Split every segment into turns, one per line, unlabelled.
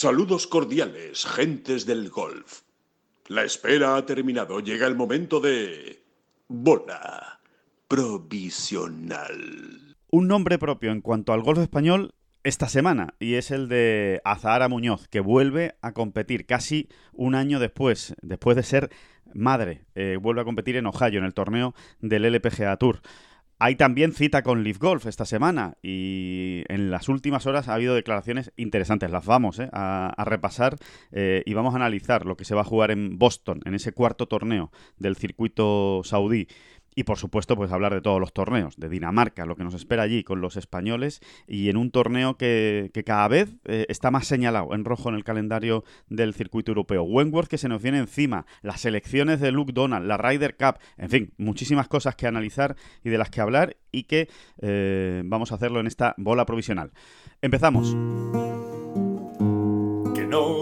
Saludos cordiales, gentes del golf. La espera ha terminado. Llega el momento de... Bola provisional.
Un nombre propio en cuanto al golf español esta semana y es el de Azahara Muñoz, que vuelve a competir casi un año después, después de ser madre. Eh, vuelve a competir en Ohio, en el torneo del LPGA Tour. Hay también cita con Leaf Golf esta semana y en las últimas horas ha habido declaraciones interesantes. Las vamos eh, a, repasar eh, y vamos a analizar lo que se va a jugar en Boston, en ese cuarto torneo del circuito saudí. Y por supuesto, pues hablar de todos los torneos, de Dinamarca, lo que nos espera allí con los españoles y en un torneo que, cada vez eh, está más señalado en rojo en el calendario del circuito europeo. Wentworth que se nos viene encima, las elecciones de Luke Donald, la Ryder Cup, en fin, muchísimas cosas que analizar y de las que hablar y que eh, vamos a hacerlo en esta bola provisional. Empezamos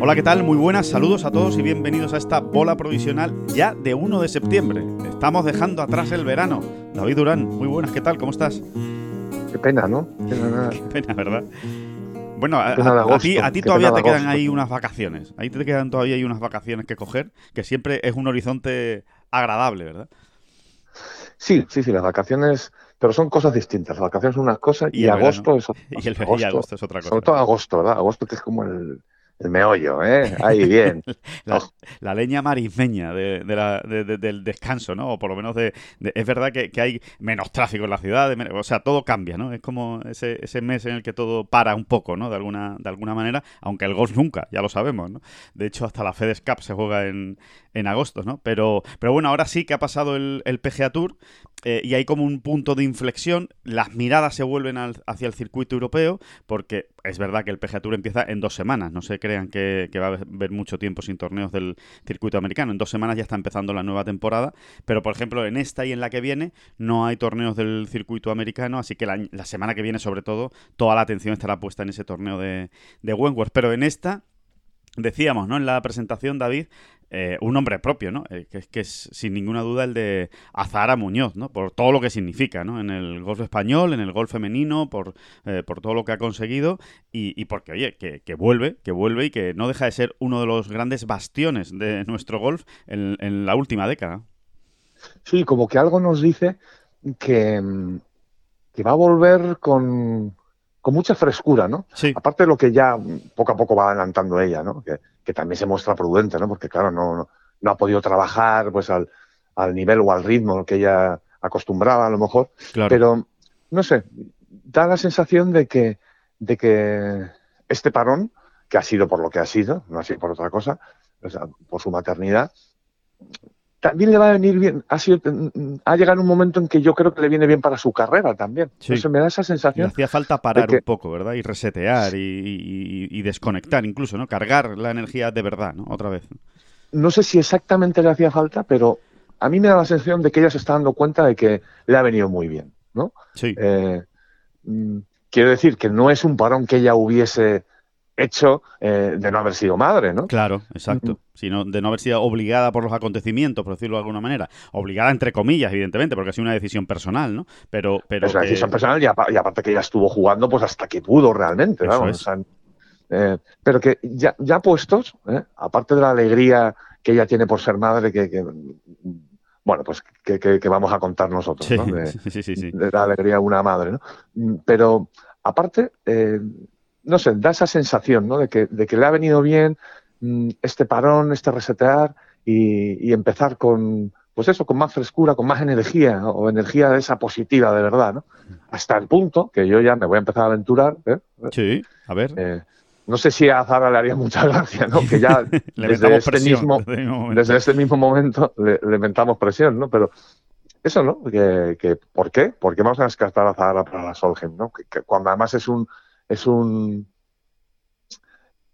Hola, ¿qué tal? Muy buenas, saludos a todos y bienvenidos a esta bola provisional ya de 1 de septiembre. Estamos dejando atrás el verano. David Durán, muy buenas, ¿qué tal? ¿Cómo estás?
Qué pena, ¿no?
Qué pena, ¿verdad? Bueno, a, ti, a ti todavía te quedan ahí unas vacaciones. Ahí te quedan todavía hay unas vacaciones que coger, que siempre es un horizonte agradable, ¿verdad?
Sí, sí, sí, las vacaciones, pero son cosas distintas. Las vacaciones son una cosa y, agosto es otra
Y, el, y agosto es otra cosa.
Sobre todo agosto, ¿verdad? Agosto que es como el, el meollo, ¿eh? Ahí bien.
la, leña marismeña del descanso, ¿no? O por lo menos de... es verdad que, hay menos tráfico en la ciudad, o sea, todo cambia, ¿no? Es como ese, ese mes en el que todo para un poco, ¿no? De alguna, de alguna manera, aunque el golf nunca, ya lo sabemos, ¿no? De hecho, hasta la FedEx Cup se juega en, en agosto, ¿no? Pero, pero bueno, ahora sí que ha pasado el, el PGA Tour eh, y hay como un punto de inflexión, las miradas se vuelven hacia el circuito europeo, porque es verdad que el PGA Tour empieza en dos semanas, no se crean que, va a haber mucho tiempo sin torneos del circuito americano, en dos semanas ya está empezando la nueva temporada, pero por ejemplo en esta y en la que viene no hay torneos del circuito americano, así que la, semana que viene sobre todo toda la atención estará puesta en ese torneo de, de Wentworth, pero en esta Decíamos, ¿no? En la presentación, David, eh, un nombre propio, ¿no? Eh, que, que, es sin ninguna duda el de Azahara Muñoz, ¿no? Por todo lo que significa, ¿no? En el golf español, en el golf femenino, por, eh, por todo lo que ha conseguido y, porque, oye, que, vuelve, que vuelve y que no deja de ser uno de los grandes bastiones de nuestro golf en, la última década.
Sí, como que algo nos dice que, que va a volver con, con mucha frescura, ¿no?
Sí.
Aparte de lo que ya poco a poco va adelantando ella, ¿no? Que, que también se muestra prudente, ¿no? Porque, claro, no, no, ha podido trabajar pues al, al, nivel o al ritmo que ella acostumbraba, a lo mejor. Pero, no sé, da la sensación de que, de que este parón, que ha sido por lo que ha sido, no ha sido por otra cosa, por su maternidad, también le va a venir bien. Ha, sido, ha llegado un momento en que yo creo que le viene bien para su carrera también. Sí. me da esa sensación.
Le hacía falta parar un poco, ¿verdad? Y resetear y, desconectar incluso, ¿no? Cargar la energía de verdad, ¿no? Otra vez.
No sé si exactamente le hacía falta, pero a mí me da la sensación de que ella se está dando cuenta de que le ha venido muy bien, ¿no?
Sí.
Eh, mm, quiero decir que no es un parón que ella hubiese hecho eh, de no haber sido madre, ¿no?
Claro, exacto. Sino de no haber sido obligada por los acontecimientos, por decirlo de alguna manera. Obligada entre comillas, evidentemente, porque ha sido una decisión personal, ¿no? Pero, pero
es una decisión personal y, aparte que ella estuvo jugando pues hasta que pudo realmente, vamos. Eh, pero que ya, ya puestos, ¿eh? aparte de la alegría que ella tiene por ser madre, que, bueno, pues que, vamos a contar nosotros, ¿no? De,
sí, sí,
de, la alegría de una madre, ¿no? Pero aparte, no sé, da esa sensación, ¿no? De que, de que le ha venido bien mm, este parón, este resetear y, empezar con, pues eso, con más frescura, con más energía o energía de esa positiva de verdad, ¿no? Hasta el punto que yo ya me voy a empezar a aventurar. ¿eh?
Sí, a ver.
Eh, no sé si a Zara le haría mucha gracia, ¿no? Que ya desde, este mismo, desde, este mismo momento le, le inventamos presión, ¿no? Pero eso, ¿no? Que, ¿Por qué? ¿Por qué vamos a descartar a Zara para la Solheim, ¿no? que, cuando además es un es un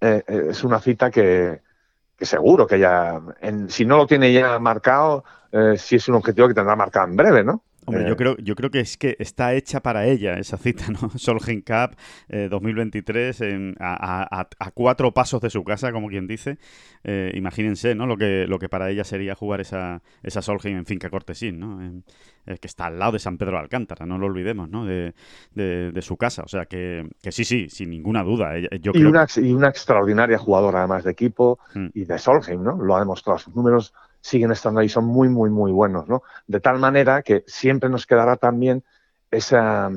es una cita que, seguro que ya, si no lo tiene ya marcado, sí es un objetivo que tendrá marcado en breve, ¿no?
Hombre, yo eh. creo, yo creo que es que está hecha para ella esa cita, ¿no? Solheim Cup 2023 eh, a, cuatro pasos de su casa, como quien dice. Eh, imagínense, ¿no? Lo que, lo que para ella sería jugar esa, esa Solheim en Finca Cortesín, ¿no? que está al lado de San Pedro de Alcántara, no lo olvidemos, ¿no? De, de, su casa. O sea que, que, sí, sí, sin ninguna duda. Yo
y, una, y una extraordinaria jugadora además de equipo mm. y de Solheim, ¿no? Lo ha demostrado. Sus números siguen estando ahí, son muy, muy, muy buenos, ¿no? De tal manera que siempre nos quedará también esa,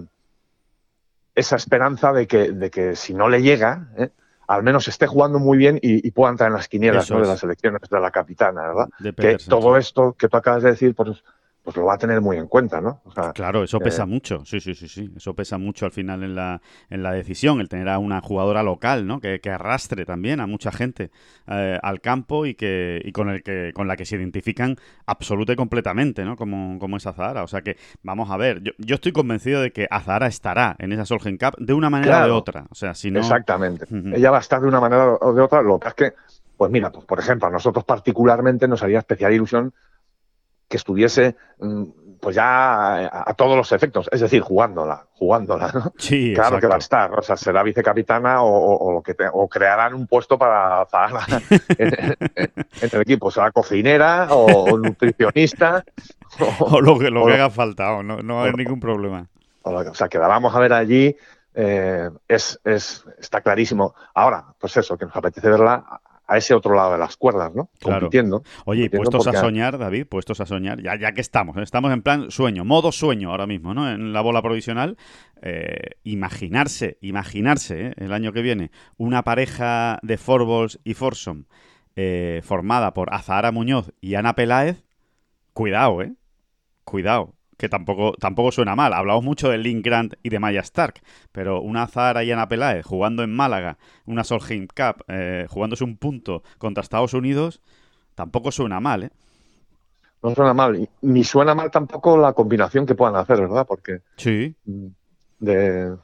esa esperanza de que, de que si no le llega, ¿eh? al menos esté jugando muy bien y, pueda entrar en las quinielas de las elecciones de la capitana, ¿verdad? que todo esto que tú acabas de decir, pues pues lo va a tener muy en cuenta, ¿no?
claro, eso pesa mucho, sí, sí, sí, sí, eso pesa mucho al final en la, en la decisión, el tener a una jugadora local, ¿no? Que, arrastre también a mucha gente eh, al campo y que y con el que con la que se identifican absoluta y completamente, ¿no? Como, como es Azahara, o sea que vamos a ver, yo, yo estoy convencido de que Azahara estará en esa Solgen Cup de una manera o de otra, o sea, si no...
Exactamente, ella va a estar de una manera o de otra, lo que es que, pues mira, pues por ejemplo, a nosotros particularmente nos haría especial ilusión que estuviese mm, pues ya a, todos los efectos, es decir, jugándola, jugándola, ¿no?
Sí,
claro que va a estar, o sea, será vicecapitana o, lo que o crearán un puesto para Zahara en, el equipo, será cocinera o nutricionista.
O, lo que, lo que haga falta, no, no hay ningún problema.
O, sea, que la vamos a ver allí, eh, es, es, está clarísimo. Ahora, pues eso, que nos apetece verla a ese otro lado de las cuerdas, ¿no? Compitiendo.
Oye, puestos a soñar, David, puestos a soñar, ya, ya que estamos, ¿eh? estamos en plan sueño, modo sueño ahora mismo, ¿no? En la bola provisional, eh, imaginarse, imaginarse ¿eh? el año que viene una pareja de Forballs y Forsom formada por Azahara Muñoz y Ana Peláez, cuidado, ¿eh? Cuidado que tampoco, tampoco suena mal. Hablamos mucho de Link Grant y de Maya Stark, pero una Zara y Ana Peláez jugando en Málaga, una Solheim Cup, eh, jugándose un punto contra Estados Unidos, tampoco suena mal, ¿eh?
No suena mal. Ni suena mal tampoco la combinación que puedan hacer, ¿verdad? Porque.
Sí.
De...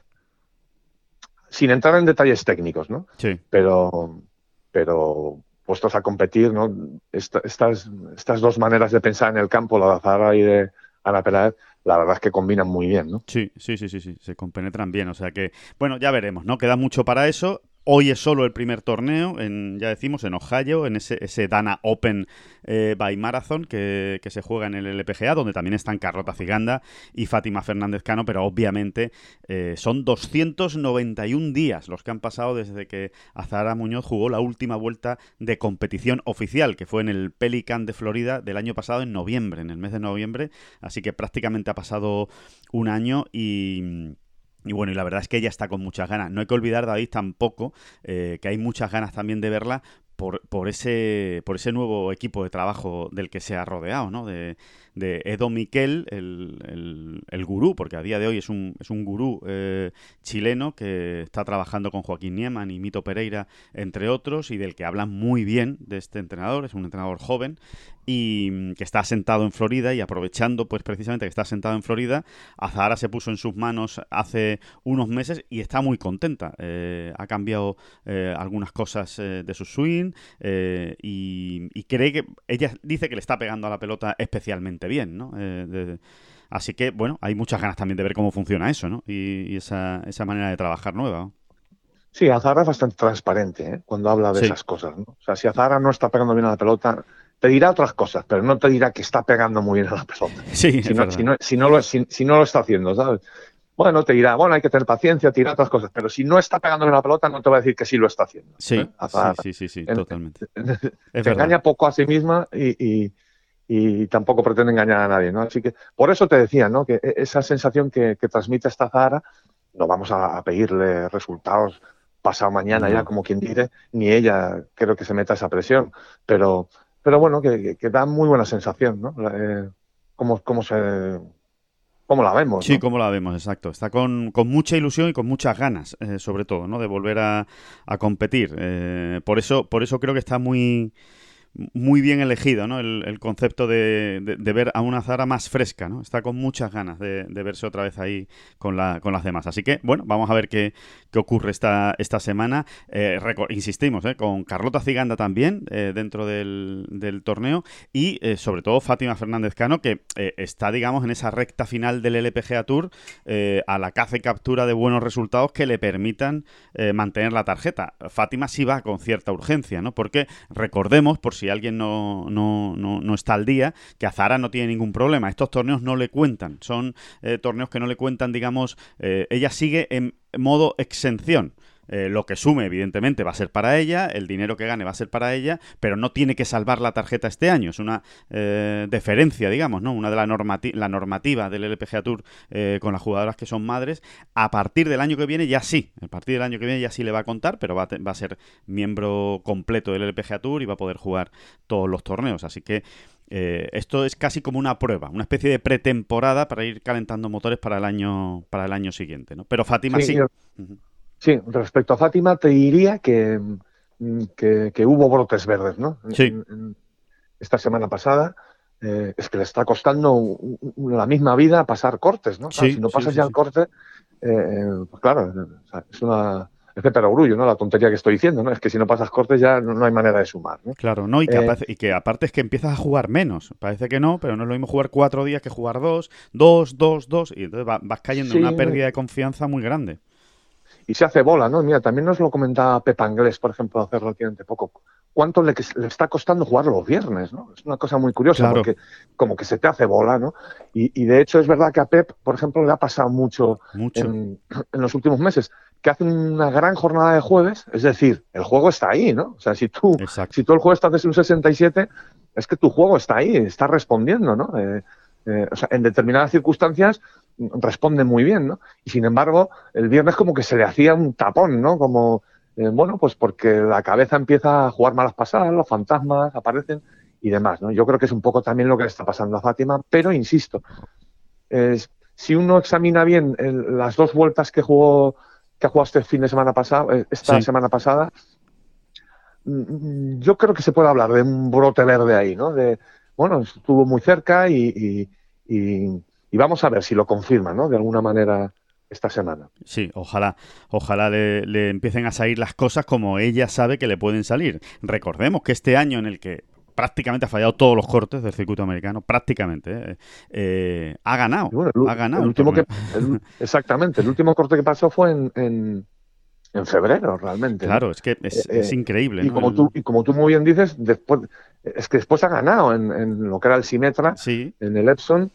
Sin entrar en detalles técnicos, ¿no?
Sí.
Pero. Pero puestos a competir, ¿no? estas, estas dos maneras de pensar en el campo, la de Zara y de Ana Peláez, la verdad es que combinan muy bien, ¿no?
Sí, sí, sí, sí, sí, se compenetran bien, o sea que, bueno, ya veremos, ¿no? Queda mucho para eso. Hoy es solo el primer torneo, en, ya decimos, en Ohio, en ese, Dana Open eh, by Marathon que, se juega en el LPGA, donde también están Carlota Ciganda y Fátima Fernández Cano, pero obviamente eh, son 291 días los que han pasado desde que Azara Muñoz jugó la última vuelta de competición oficial, que fue en el Pelican de Florida del año pasado, en noviembre, en el mes de noviembre, así que prácticamente ha pasado un año y y bueno, y la verdad es que ella está con muchas ganas. No hay que olvidar, David, tampoco, eh, que hay muchas ganas también de verla por, por, ese, por ese nuevo equipo de trabajo del que se ha rodeado, ¿no? De, de Edo Miquel, el, el, gurú, porque a día de hoy es un, es un gurú eh, chileno que está trabajando con Joaquín Nieman y Mito Pereira, entre otros, y del que hablan muy bien de este entrenador, es un entrenador joven y mm, que está sentado en Florida y aprovechando pues precisamente que está sentado en Florida, Azahara se puso en sus manos hace unos meses y está muy contenta. Eh, ha cambiado eh, algunas cosas de su swing y cree que ella dice que le está pegando a la pelota especialmente bien, ¿no? Eh, así que, bueno, hay muchas ganas también de ver cómo funciona eso, ¿no? Y, esa, esa, manera de trabajar nueva.
Sí, Azara es bastante transparente ¿eh? cuando habla de esas cosas, ¿no? O sea, si Azara no está pegando bien a la pelota, te dirá otras cosas, pero no te dirá que está pegando muy bien a la pelota.
Sí,
si, no, si, no, lo, si, no, lo, está haciendo, ¿sabes? Bueno, te dirá, bueno, hay que tener paciencia, tirar otras cosas, pero si no está pegando en la pelota, no te va a decir que sí lo está haciendo.
Sí, ¿eh? sí, sí, sí, totalmente.
Se engaña poco a sí misma y, y tampoco pretende engañar a nadie, ¿no? Así que por eso te decía, ¿no? Que e-, esa sensación que, transmite esta Zara, no vamos a, pedirle resultados pasado mañana ya, como quien dice, ni ella creo que se meta esa presión, pero, pero bueno, que, da muy buena sensación, ¿no? Eh, cómo, cómo se cómo la vemos.
Sí, cómo la vemos, exacto. Está con, con, mucha ilusión y con muchas ganas, eh, sobre todo, ¿no? De volver a, a competir. Eh, por eso, por eso creo que está muy muy bien elegido, ¿no? El, concepto de, ver a una Zara más fresca, ¿no? Está con muchas ganas de, verse otra vez ahí con, la, con las demás. Así que, bueno, vamos a ver qué, ocurre esta, semana. Eh, insistimos, ¿eh? Con Carlota Ciganda también eh, dentro del, torneo y, sobre todo, Fátima Fernández Cano, que está, digamos, en esa recta final del LPGA Tour a la caza y captura de buenos resultados que le permitan mantener la tarjeta. Fátima sí va con cierta urgencia, ¿no? Porque recordemos, por si alguien no, no, no, está al día, que a Zara no tiene ningún problema. Estos torneos no le cuentan. Son eh, torneos que no le cuentan, digamos, eh, ella sigue en modo exención. Eh, lo que sume, evidentemente, va a ser para ella, el dinero que gane va a ser para ella, pero no tiene que salvar la tarjeta este año. Es una eh, deferencia, digamos, ¿no? Una de la, la normativa del LPGA Tour eh, con las jugadoras que son madres. A partir del año que viene ya sí, a partir del año que viene ya sí le va a contar, pero va a, va a ser miembro completo del LPGA Tour y va a poder jugar todos los torneos. Así que esto es casi como una prueba, una especie de pretemporada para ir calentando motores para el año, para el año siguiente, ¿no? Pero Fátima sí.
Sí, respecto a Fátima, te diría que, que, hubo brotes verdes, ¿no?
Sí.
esta semana pasada. Eh, es que le está costando la misma vida pasar cortes, ¿no? si no pasas ya el corte, eh, eh, pues claro, es una, es de perogrullo, ¿no? La tontería que estoy diciendo, ¿no? Es que si no pasas cortes ya no, hay manera de sumar, ¿no?
Claro, no, y que, y que, aparte es que empiezas a jugar menos. Parece que no, pero no es lo mismo jugar cuatro días que jugar dos, dos, dos, dos, y entonces vas cayendo en una pérdida de confianza muy grande
y se hace bola, ¿no? Mira, también nos lo comentaba Pepa Anglés, por ejemplo, hace relativamente poco. ¿Cuánto le, le, está costando jugar los viernes, no? Es una cosa muy curiosa, porque como que se te hace bola, ¿no? Y, de hecho es verdad que a Pep, por ejemplo, le ha pasado mucho, En, los últimos meses, que hace una gran jornada de jueves, es decir, el juego está ahí, ¿no? O sea, si tú, si tú el jueves te haces un 67, es que tu juego está ahí, está respondiendo, ¿no? Eh, eh, o sea, en determinadas circunstancias responde muy bien, ¿no? Y sin embargo, el viernes como que se le hacía un tapón, ¿no? Como, eh, bueno, pues porque la cabeza empieza a jugar malas pasadas, los fantasmas aparecen y demás, ¿no? Yo creo que es un poco también lo que le está pasando a Fátima, pero insisto, si uno examina bien las dos vueltas que jugó que ha jugado este fin de semana pasado, eh, esta semana pasada, mm, yo creo que se puede hablar de un brote verde ahí, ¿no? De, bueno, estuvo muy cerca y y vamos a ver si lo confirma, ¿no? De alguna manera esta semana.
Sí, ojalá, ojalá le, empiecen a salir las cosas como ella sabe que le pueden salir. Recordemos que este año en el que prácticamente ha fallado todos los cortes del circuito americano, prácticamente, eh, eh, ha ganado, ha ganado.
último que, exactamente, el último corte que pasó fue en, en, febrero, realmente.
Claro, es que es, eh, increíble.
Y, como tú, y como tú muy bien dices, después, es que después ha ganado en, en lo que era el Simetra, en el Epson,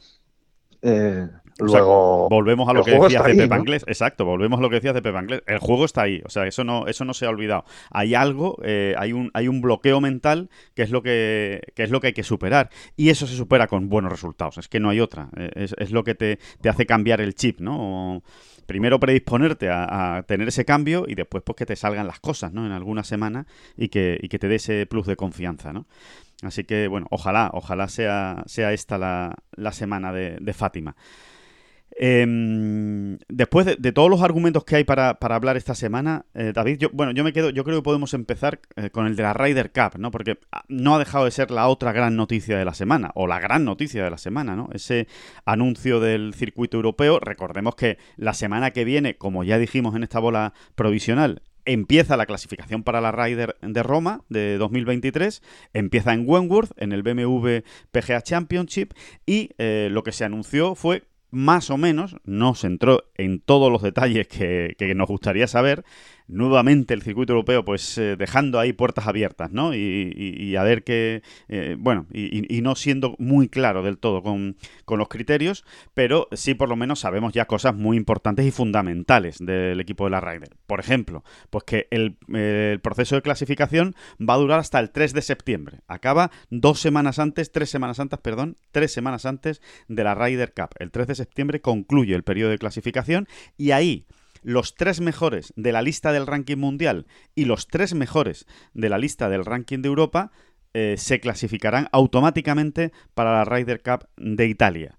eh, luego,
volvemos a lo que decía Pepe Anglés. Exacto, volvemos a lo que decía Pepe Anglés. El juego está ahí, o sea, eso no, eso no se ha olvidado. Hay algo, eh, hay, un, hay un bloqueo mental que es, lo que, es lo que hay que superar. Y eso se supera con buenos resultados. Es que no hay otra. Eh, es, lo que te, hace cambiar el chip, ¿no? primero predisponerte a, tener ese cambio y después pues que te salgan las cosas, ¿no? En alguna semana y que, y que te dé ese plus de confianza, ¿no? Así que, bueno, ojalá, ojalá sea, sea esta la, la semana de, Fátima. Em, después de, todos los argumentos que hay para, para hablar esta semana, eh, David, yo, bueno, yo me quedo, yo creo que podemos empezar eh, con el de la Ryder Cup, ¿no? Porque ah, no ha dejado de ser la otra gran noticia de la semana, o la gran noticia de la semana, ¿no? Ese anuncio del circuito europeo. Recordemos que la semana que viene, como ya dijimos en esta bola provisional, empieza la clasificación para la Ryder de Roma de 2023, empieza en Wentworth, en el BMW PGA Championship, y eh, lo que se anunció fue más o menos, no se entró en todos los detalles que, que nos gustaría saber, nuevamente el circuito europeo pues eh, dejando ahí puertas abiertas, ¿no? Y, a ver qué, eh, bueno, y, no siendo muy claro del todo con, los criterios, pero sí por lo menos sabemos ya cosas muy importantes y fundamentales del equipo de la Ryder. Por ejemplo, pues que el, el, proceso de clasificación va a durar hasta el 3 de septiembre. Acaba dos semanas antes, tres semanas antes, perdón, tres semanas antes de la Ryder Cup. El 3 de septiembre concluye el periodo de clasificación y ahí los tres mejores de la lista del ranking mundial y los tres mejores de la lista del ranking de Europa eh, se clasificarán automáticamente para la Ryder Cup de Italia.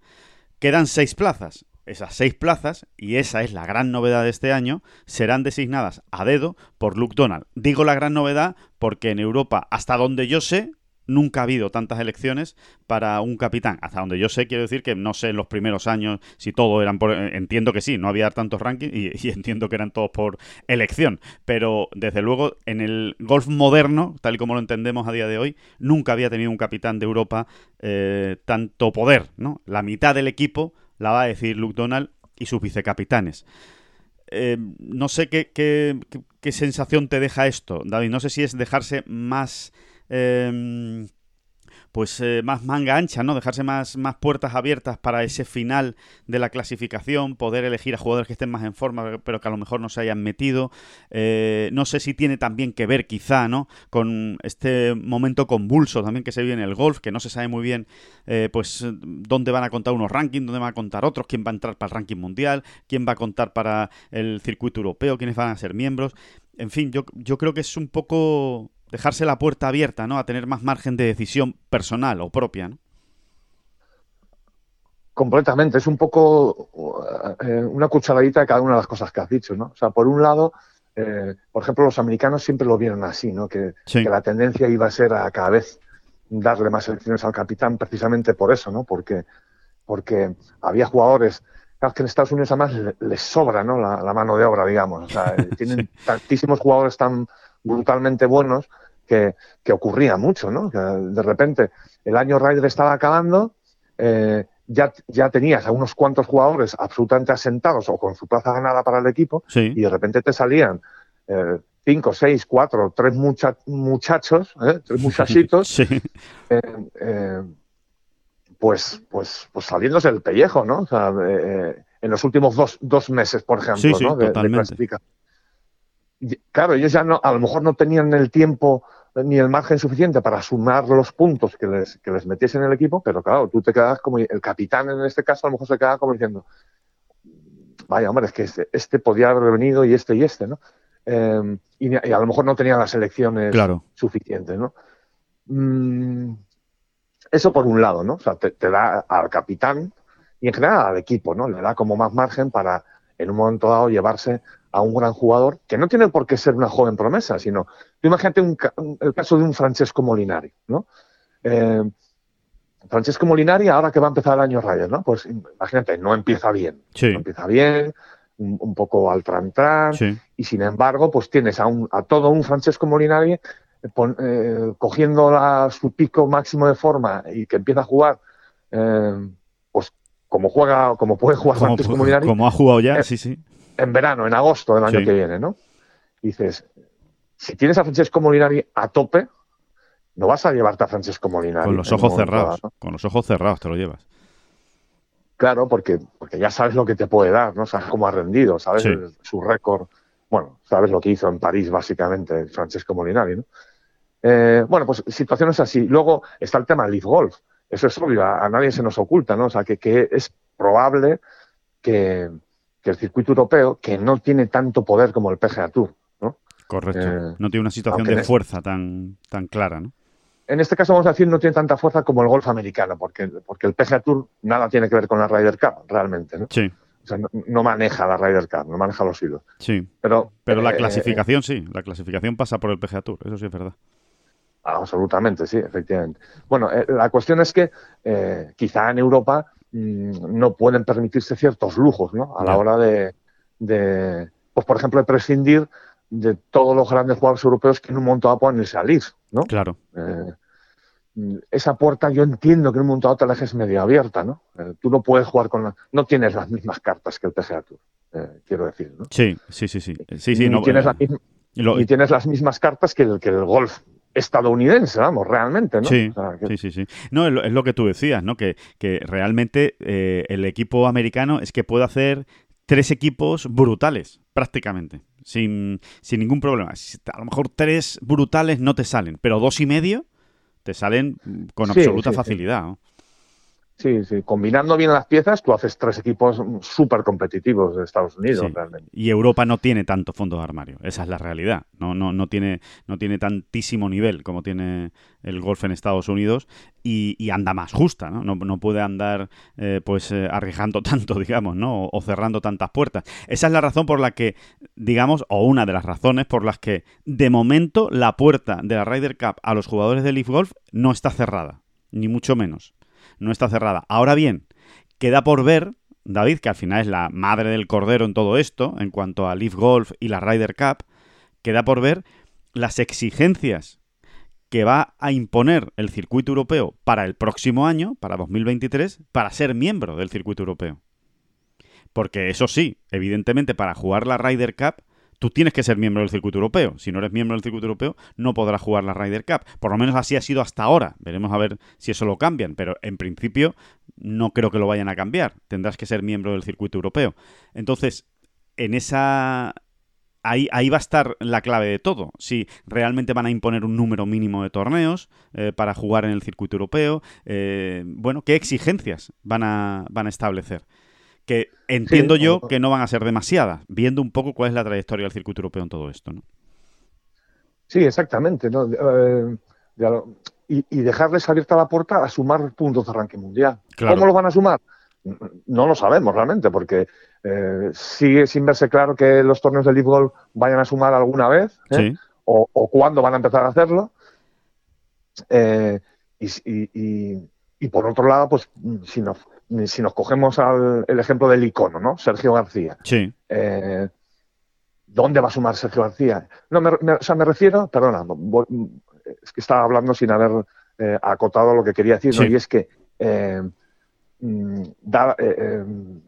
Quedan seis plazas. Esas seis plazas, y esa es la gran novedad de este año, serán designadas a dedo por Luke Donald. Digo la gran novedad porque en Europa, hasta donde yo sé, nunca ha habido tantas elecciones para un capitán. Hasta donde yo sé, quiero decir que no sé en los primeros años si todo eran por... Entiendo que sí, no había tantos rankings y, entiendo que eran todos por elección. Pero desde luego en el golf moderno, tal y como lo entendemos a día de hoy, nunca había tenido un capitán de Europa eh, tanto poder. ¿no? La mitad del equipo la va a decir Luke Donald y sus vicecapitanes. Eh, no sé qué, qué, qué, sensación te deja esto, David. No sé si es dejarse más eh, pues eh, más manga ancha, ¿no? Dejarse más, más puertas abiertas para ese final de la clasificación, poder elegir a jugadores que estén más en forma, pero que a lo mejor no se hayan metido. Eh, no sé si tiene también que ver, quizá, ¿no? Con este momento convulso también que se vive en el golf, que no se sabe muy bien, eh, pues, dónde van a contar unos rankings, dónde van a contar otros, quién va a entrar para el ranking mundial, quién va a contar para el circuito europeo, quiénes van a ser miembros. En fin, yo, yo creo que es un poco dejarse la puerta abierta, ¿no? A tener más margen de decisión personal o propia, ¿no?
Completamente, es un poco eh, una cucharadita de cada una de las cosas que has dicho, ¿no? O sea, por un lado, eh, por ejemplo, los americanos siempre lo vieron así, ¿no? Que, la tendencia iba a ser a cada vez darle más elecciones al capitán precisamente por eso, ¿no? Porque, porque había jugadores, que en Estados Unidos además les sobra, ¿no? La, mano de obra, digamos. O sea, tienen tantísimos jugadores tan brutalmente buenos que, ocurría mucho, ¿no? Que de repente el año Ryder estaba acabando, eh, ya, ya tenías a unos cuantos jugadores absolutamente asentados o con su plaza ganada para el equipo y de repente te salían eh, cinco, seis, cuatro, tres muchachos, ¿eh? tres muchachitos, pues, pues, pues saliéndose el pellejo, ¿no? O sea, en los últimos dos, dos meses, por ejemplo, ¿no? de, claro, ellos ya no, a lo mejor no tenían el tiempo ni el margen suficiente para sumar los puntos que les, que les metiese en el equipo, pero claro, tú te quedas como el capitán en este caso, a lo mejor se queda como diciendo, vaya hombre, es que este, este podía haber venido y este y este, ¿no? Em, y, a lo mejor no tenía las elecciones suficientes, ¿no? Mm, eso por un lado, ¿no? O sea, te, te, da al capitán y en general al equipo, ¿no? Le da como más margen para en un momento dado llevarse a un gran jugador, que no tiene por qué ser una joven promesa, sino, tú imagínate el caso de un Francesco Molinari, ¿no? Eh, Francesco Molinari, ahora que va a empezar el año Ryder, ¿no? Pues imagínate, no empieza bien. No empieza bien, un, poco al trantran, y sin embargo, pues tienes a, un, a todo un Francesco Molinari eh, eh, cogiendo la, su pico máximo de forma y que empieza a jugar, pues como juega, como puede jugar Francesco Molinari.
Como ha jugado ya, sí, sí
en verano, en agosto del año que viene, ¿no? dices, si tienes a Francesco Molinari a tope, no vas a llevarte a Francesco Molinari.
Con los ojos cerrados, con los ojos cerrados te lo llevas.
Claro, porque, porque ya sabes lo que te puede dar, ¿no? Sabes cómo ha rendido, sabes su récord. Bueno, sabes lo que hizo en París, básicamente, Francesco Molinari, ¿no? Eh, bueno, pues situaciones así. Luego está el tema del Leaf Golf. Eso es obvio, a, nadie se nos oculta, ¿no? O sea, que, que es probable que, que el circuito europeo, que no tiene tanto poder como el PGA Tour. ¿no?
Correcto. Eh, no tiene una situación de fuerza tan, tan clara, ¿no?
En este caso, vamos a decir, no tiene tanta fuerza como el golf americano, porque, porque el PGA Tour nada tiene que ver con la Ryder Cup, realmente. ¿no?
Sí.
O sea, no, maneja la Ryder Cup, no maneja los hilos.
Sí. Pero, pero la eh, clasificación sí, la clasificación pasa por el PGA Tour, eso sí es verdad.
Absolutamente, sí, efectivamente. Bueno, eh, la cuestión es que quizá en Europa no pueden permitirse ciertos lujos, ¿no? A la hora de, pues por ejemplo, de prescindir de todos los grandes jugadores europeos que en un momento dado pueden salir, ¿no?
Claro.
Eh, esa puerta yo entiendo que en un momento dado te la dejes medio abierta, ¿no? Eh, tú no puedes jugar con... no tienes las mismas cartas que el PGA Tour, eh, quiero decir, ¿no?
Sí, sí, sí, sí. sí, sí
no, tienes, y tienes las mismas cartas que el, que el golf estadounidense, vamos, realmente, ¿no?
Sí, sí, sí, No, es lo, que tú decías, ¿no? Que, que realmente eh, el equipo americano es que puede hacer tres equipos brutales, prácticamente, sin, sin ningún problema. A lo mejor tres brutales no te salen, pero dos y medio te salen con absoluta facilidad. ¿no?
Sí, sí. Combinando bien las piezas, tú haces tres equipos súper competitivos de Estados Unidos, realmente.
Y Europa no tiene tanto fondo de armario. Esa es la realidad. No, no, no, tiene, no tiene tantísimo nivel como tiene el golf en Estados Unidos y, anda más justa, ¿no? No, puede andar eh, pues eh, arriesgando tanto, digamos, ¿no? O, cerrando tantas puertas. Esa es la razón por la que, digamos, o una de las razones por las que de momento la puerta de la Ryder Cup a los jugadores de Leaf Golf no está cerrada, ni mucho menos no está cerrada. Ahora bien, queda por ver, David, que al final es la madre del cordero en todo esto, en cuanto a Leaf Golf y la Ryder Cup, queda por ver las exigencias que va a imponer el circuito europeo para el próximo año, para 2023, para ser miembro del circuito europeo. Porque eso sí, evidentemente para jugar la Ryder Cup tú tienes que ser miembro del circuito europeo. Si no eres miembro del circuito europeo, no podrás jugar la Ryder Cup. Por lo menos así ha sido hasta ahora. Veremos a ver si eso lo cambian, pero en principio no creo que lo vayan a cambiar. Tendrás que ser miembro del circuito europeo. Entonces, en esa Ahí, ahí, va a estar la clave de todo. Si realmente van a imponer un número mínimo de torneos eh, para jugar en el circuito europeo, eh, bueno, qué exigencias van a, van a establecer que entiendo yo que no van a ser demasiadas, viendo un poco cuál es la trayectoria del circuito europeo en todo esto, ¿no?
Sí, exactamente, ¿no? Eh, y, dejarles abierta la puerta a sumar puntos de ranking mundial. ¿Cómo lo van a sumar? No lo sabemos realmente, porque eh, sigue sin verse claro que los torneos de League Golf vayan a sumar alguna vez, ¿eh? o, o, cuándo van a empezar a hacerlo. y, y, por otro lado, pues si nos si nos cogemos al, el ejemplo del icono, ¿no? Sergio García.
Sí.
Eh, ¿Dónde va a sumar Sergio García? No, me, o sea, me refiero, perdona, es que estaba hablando sin haber eh, acotado lo que quería decir, y es que eh, mm, el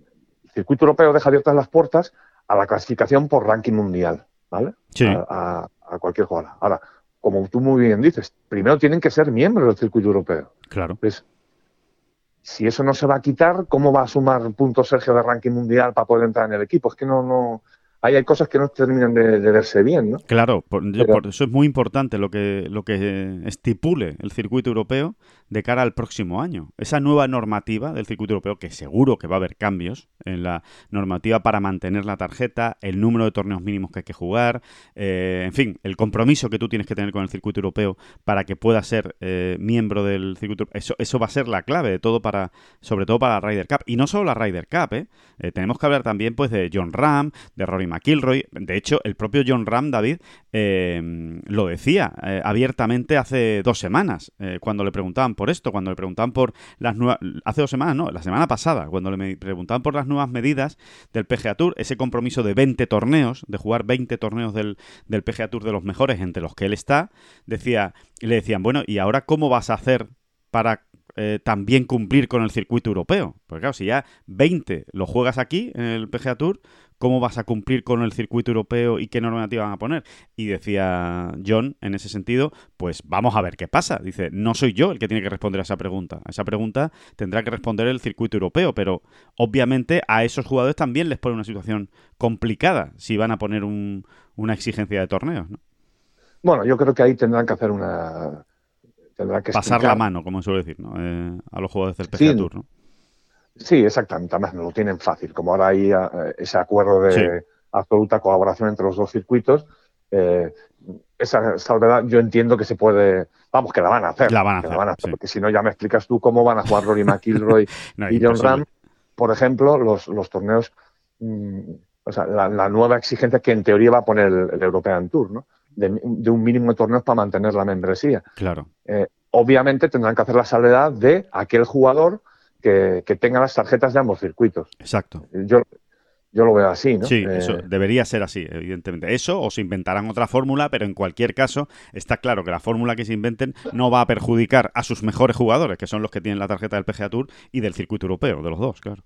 circuito europeo deja abiertas las puertas a la clasificación por ranking mundial, ¿vale?
Sí.
A, cualquier jugador. Ahora, como tú muy bien dices, primero tienen que ser miembros del circuito europeo.
Claro.
Pues, si eso no se va a quitar, ¿cómo va a sumar puntos Sergio de ranking mundial para poder entrar en el equipo? Es que no, no, ahí hay cosas que no terminan de, verse bien, ¿no?
Claro, por, eso es muy importante lo que, lo que estipule el circuito europeo de cara al próximo año. Esa nueva normativa del circuito europeo, que seguro que va a haber cambios en la normativa para mantener la tarjeta, el número de torneos mínimos que hay que jugar, eh, en fin, el compromiso que tú tienes que tener con el circuito europeo para que puedas ser eh, miembro del circuito eso, eso va a ser la clave de todo para, sobre todo para la Ryder Cup. Y no solo la Ryder Cup, ¿eh? eh tenemos que hablar también pues de John Ram, de Rory McIlroy. De hecho, el propio John Ram, David, lo decía abiertamente hace dos semanas, cuando le preguntaban por esto, cuando le preguntaban por las nuevas... Hace dos semanas, no, la semana pasada, cuando le preguntaban por las nuevas medidas del PGA Tour, ese compromiso de 20 torneos, de jugar 20 torneos del, del PGA Tour de los mejores entre los que él está, decía, le decían, bueno, ¿y ahora cómo vas a hacer para eh, también cumplir con el circuito europeo. Porque claro, si ya 20 lo juegas aquí en el PGA Tour, ¿cómo vas a cumplir con el circuito europeo y qué normativa van a poner? Y decía John, en ese sentido, pues vamos a ver qué pasa. Dice, no soy yo el que tiene que responder a esa pregunta. A esa pregunta tendrá que responder el circuito europeo, pero obviamente a esos jugadores también les pone una situación complicada si van a poner una exigencia de torneos, ¿no?
Bueno, yo creo que ahí tendrán que hacer una... Tendrá que
Pasar la mano, como suele decir, ¿no? Eh, a los jugadores del PGA Tour, ¿no?
Sí, exactamente. Además, no lo tienen fácil. Como ahora hay eh, ese acuerdo de absoluta colaboración entre los dos circuitos, eh, esa salvedad yo entiendo que se puede, vamos, que la van a hacer.
La van a hacer,
porque si no ya me explicas tú cómo van a jugar Rory McIlroy y John Ram, por ejemplo, los, los torneos, mm, o sea, la, nueva exigencia que en teoría va a poner el, European Tour, ¿no? De, un mínimo de torneos para mantener la membresía.
Claro.
Eh, obviamente tendrán que hacer la salvedad de aquel jugador que, tenga las tarjetas de ambos circuitos.
Exacto.
Yo, yo lo veo así, ¿no?
Sí, eso eh, debería ser así, evidentemente. Eso o se inventarán otra fórmula, pero en cualquier caso está claro que la fórmula que se inventen no va a perjudicar a sus mejores jugadores, que son los que tienen la tarjeta del PGA Tour y del circuito europeo, de los dos, claro.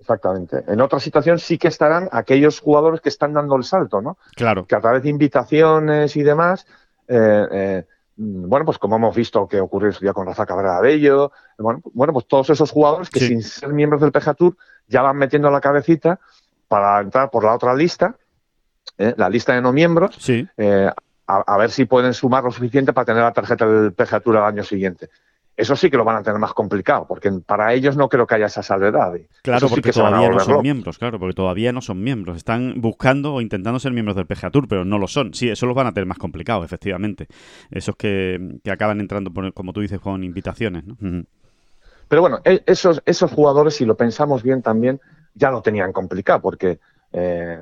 Exactamente. En otra situación sí que estarán aquellos jugadores que están dando el salto, ¿no?
Claro.
Que a través de invitaciones y demás eh, eh, bueno, pues como hemos visto que ocurrió su día con Rafa Cabrera Bello, bueno, bueno, pues todos esos jugadores que sin ser miembros del PGA Tour ya van metiendo la cabecita para entrar por la otra lista, ¿eh? la lista de no miembros,
sí.
Eh, a, ver si pueden sumar lo suficiente para tener la tarjeta del PGA Tour al año siguiente. Eso sí que lo van a tener más complicado, porque para ellos no creo que haya esa salvedad.
Claro, porque todavía no son miembros, claro, porque todavía no son miembros. Están buscando o intentando ser miembros del PGA Tour, pero no lo son. Sí, eso los van a tener más complicado, efectivamente. Esos que, que acaban entrando, como tú dices, con invitaciones. ¿no?
Pero bueno, e, esos, esos jugadores, si lo pensamos bien también, ya lo tenían complicado, porque eh,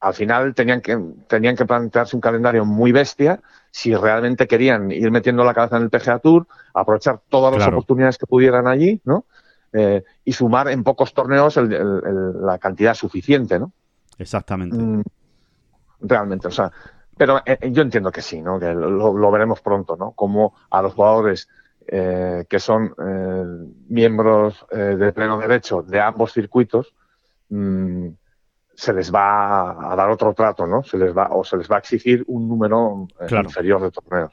al final tenían que, tenían que plantearse un calendario muy bestia si realmente querían ir metiendo la cabeza en el PGA Tour, aprovechar todas las oportunidades que pudieran allí, ¿no? Eh, y sumar en pocos torneos la cantidad suficiente, ¿no?
Exactamente. Mm,
realmente, o sea, pero eh, yo entiendo que sí, ¿no? Que lo, veremos pronto, ¿no? Como a los jugadores eh, que son miembros de pleno derecho de ambos circuitos, mm, se les va a dar otro trato, ¿no? Se les va o se les va a exigir un número eh, inferior de torneos.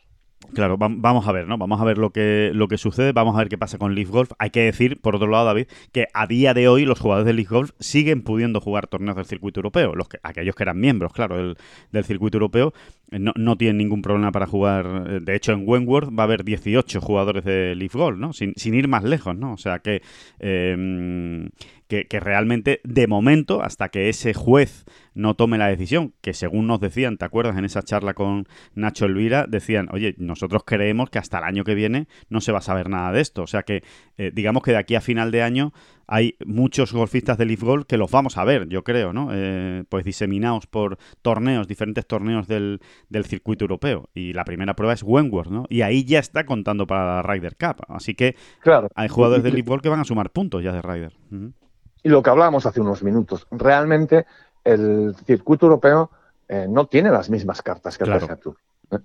Claro, vamos a ver, ¿no? Vamos a ver lo que, lo que sucede, vamos a ver qué pasa con Leaf Golf. Hay que decir, por otro lado, David, que a día de hoy los jugadores de Leaf Golf siguen pudiendo jugar torneos del circuito europeo. Los que, aquellos que eran miembros, claro, del, del circuito europeo, no, no, tienen ningún problema para jugar. De hecho, en Wentworth va a haber 18 jugadores de Leaf Golf, ¿no? Sin, sin ir más lejos, ¿no? O sea que que, realmente, de momento, hasta que ese juez no tome la decisión, que según nos decían, ¿te acuerdas? En esa charla con Nacho Elvira, decían, oye, nosotros creemos que hasta el año que viene no se va a saber nada de esto. O sea que, eh, digamos que de aquí a final de año hay muchos golfistas de Leaf Golf que los vamos a ver, yo creo, ¿no? Eh, pues diseminados por torneos, diferentes torneos del, circuito europeo. Y la primera prueba es Wentworth, ¿no? Y ahí ya está contando para la Ryder Cup. Así que claro. hay jugadores de Leaf Golf que van a sumar puntos ya de Ryder.
Y lo que hablábamos hace unos minutos, realmente el circuito europeo eh, no tiene las mismas cartas que el PGA Tour. ¿eh?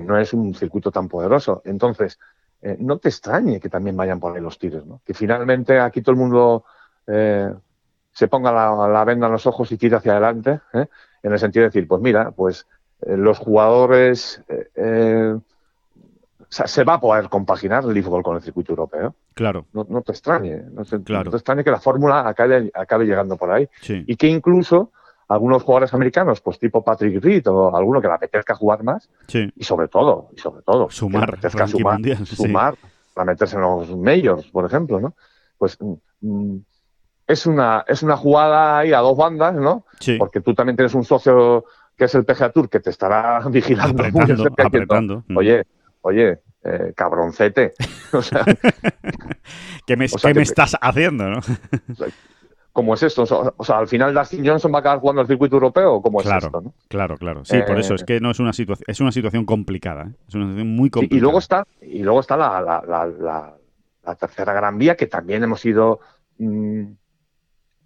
No es un circuito tan poderoso. Entonces, eh, no te extrañe que también vayan por ahí los tiros, ¿no? Que finalmente aquí todo el mundo se ponga la, venda en los ojos y tire hacia adelante, en el sentido de decir, pues mira, pues los jugadores se va a poder compaginar el Golf con el circuito europeo.
Claro.
No, te extrañe. No, te extrañe que la fórmula acabe, acabe llegando por ahí. Y que incluso algunos jugadores americanos, pues tipo Patrick Reed o alguno que le apetezca jugar más, y sobre todo, y sobre todo,
sumar,
que le sumar, sumar para meterse en los majors, por ejemplo, ¿no? Pues mm, es una, es una jugada ahí a dos bandas, ¿no? Porque tú también tienes un socio que es el PGA Tour que te estará vigilando
apretando, muy apretando.
Mm. Oye, oye, eh, cabroncete. o sea,
¿Qué me, estás haciendo, no?
¿Cómo es esto? O sea, al final Dustin Johnson va a acabar jugando el circuito europeo, ¿cómo es esto?
Claro, claro. Sí, por eso es eh, que no es una situación, es una situación complicada, ¿eh? es una situación muy complicada.
y luego está, y luego está la, tercera gran vía que también hemos ido mm,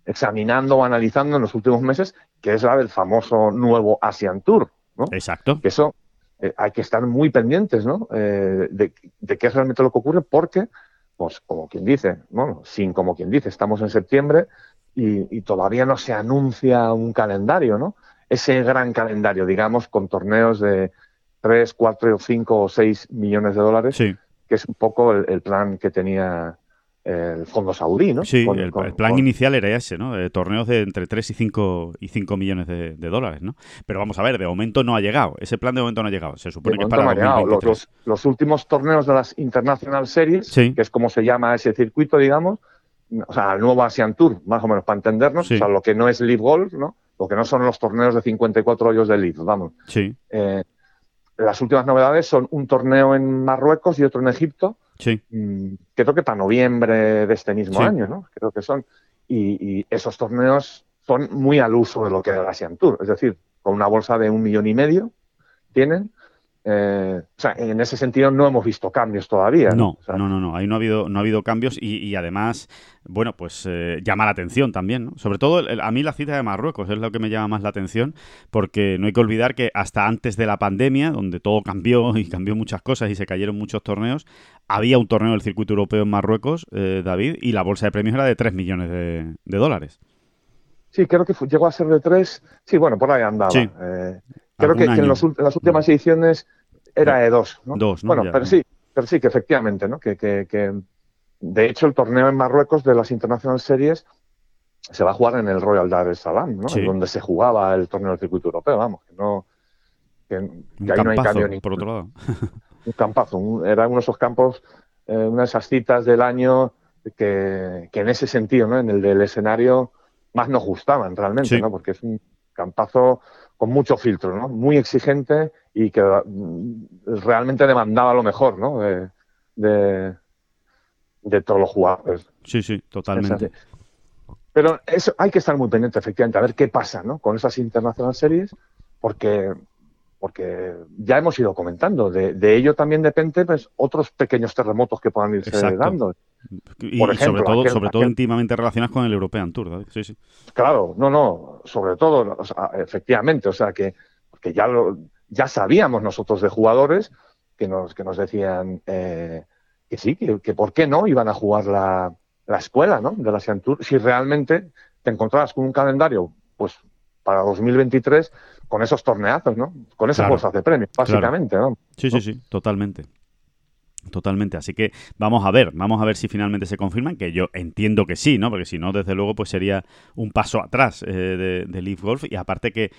examinando o analizando en los últimos meses, que es la del famoso nuevo Asian Tour, ¿no?
Exacto.
Que eso eh, hay que estar muy pendientes ¿no? Eh, de, qué es realmente lo que ocurre, porque, pues como quien dice, bueno, sin como quien dice, estamos en septiembre y, todavía no se anuncia un calendario, ¿no? Ese gran calendario, digamos, con torneos de 3, 4, 5 o 6 millones de dólares, que es un poco el plan que tenía el fondo saudí, ¿no?
Sí, el, plan inicial era ese, ¿no? torneos de entre 3 y 5, y 5 millones de, dólares, ¿no? Pero vamos a ver, de momento no ha llegado. Ese plan de momento no ha llegado. Se supone que para
no los, los, últimos torneos de las International Series, que es como se llama ese circuito, digamos, o sea, el nuevo Asian Tour, más o menos, para entendernos, o sea, lo que no es Live Golf, ¿no? Lo que no son los torneos de 54 hoyos de Live, vamos.
Sí.
Eh, las últimas novedades son un torneo en Marruecos y otro en Egipto,
Sí.
Mm, creo que para noviembre de este mismo año, ¿no? Creo que son. Y, esos torneos son muy al uso de lo que era el Asian Tour, es decir, con una bolsa de un millón y medio tienen eh, o sea, en ese sentido no hemos visto cambios todavía.
No, no, no, no, ahí no ha habido, no ha habido cambios y, además, bueno, pues eh, llama la atención también, ¿no? Sobre todo a mí la cita de Marruecos es lo que me llama más la atención porque no hay que olvidar que hasta antes de la pandemia, donde todo cambió y cambió muchas cosas y se cayeron muchos torneos, había un torneo del circuito europeo en Marruecos, eh, David, y la bolsa de premios era de 3 millones de, dólares.
Sí, creo que llegó a ser de 3, sí, bueno, por ahí andaba. Creo que, en, las últimas ediciones era de dos. ¿no?
Dos,
Bueno, pero sí, pero sí, que efectivamente, ¿no? Que, que, de hecho el torneo en Marruecos de las International Series se va a jugar en el Royal Dar es Salaam, ¿no? Donde se jugaba el torneo del circuito europeo, vamos, que no. Que, ahí no hay cambio
Por otro lado.
Un campazo, era uno de esos campos, eh, una de esas citas del año que, en ese sentido, ¿no? En el del escenario más nos gustaban realmente, ¿no? Porque es un campazo con mucho filtro, ¿no? Muy exigente y que mm, realmente demandaba lo mejor, ¿no? De, de, todos los jugadores.
Sí, sí, totalmente.
Pero eso hay que estar muy pendiente, efectivamente, a ver qué pasa, ¿no? Con esas International Series, porque porque ya hemos ido comentando, de, ello también depende pues, otros pequeños terremotos que puedan irse dando.
Y, sobre todo, sobre todo íntimamente relacionados con el European Tour. Sí, sí.
Claro, no, no, sobre todo, efectivamente, o sea que, que ya, lo, ya sabíamos nosotros de jugadores que nos, que nos decían eh, que sí, que, que, por qué no iban a jugar la, la escuela ¿no? de la Tour si realmente te encontrabas con un calendario pues para 2023 con esos torneazos, ¿no? Con esas bolsas de premios, básicamente, ¿no?
Sí, sí, sí, totalmente. Totalmente, así que vamos a ver, vamos a ver si finalmente se confirman, que yo entiendo que sí, ¿no? Porque si no, desde luego, pues sería un paso atrás eh, de, de Leaf Golf y aparte que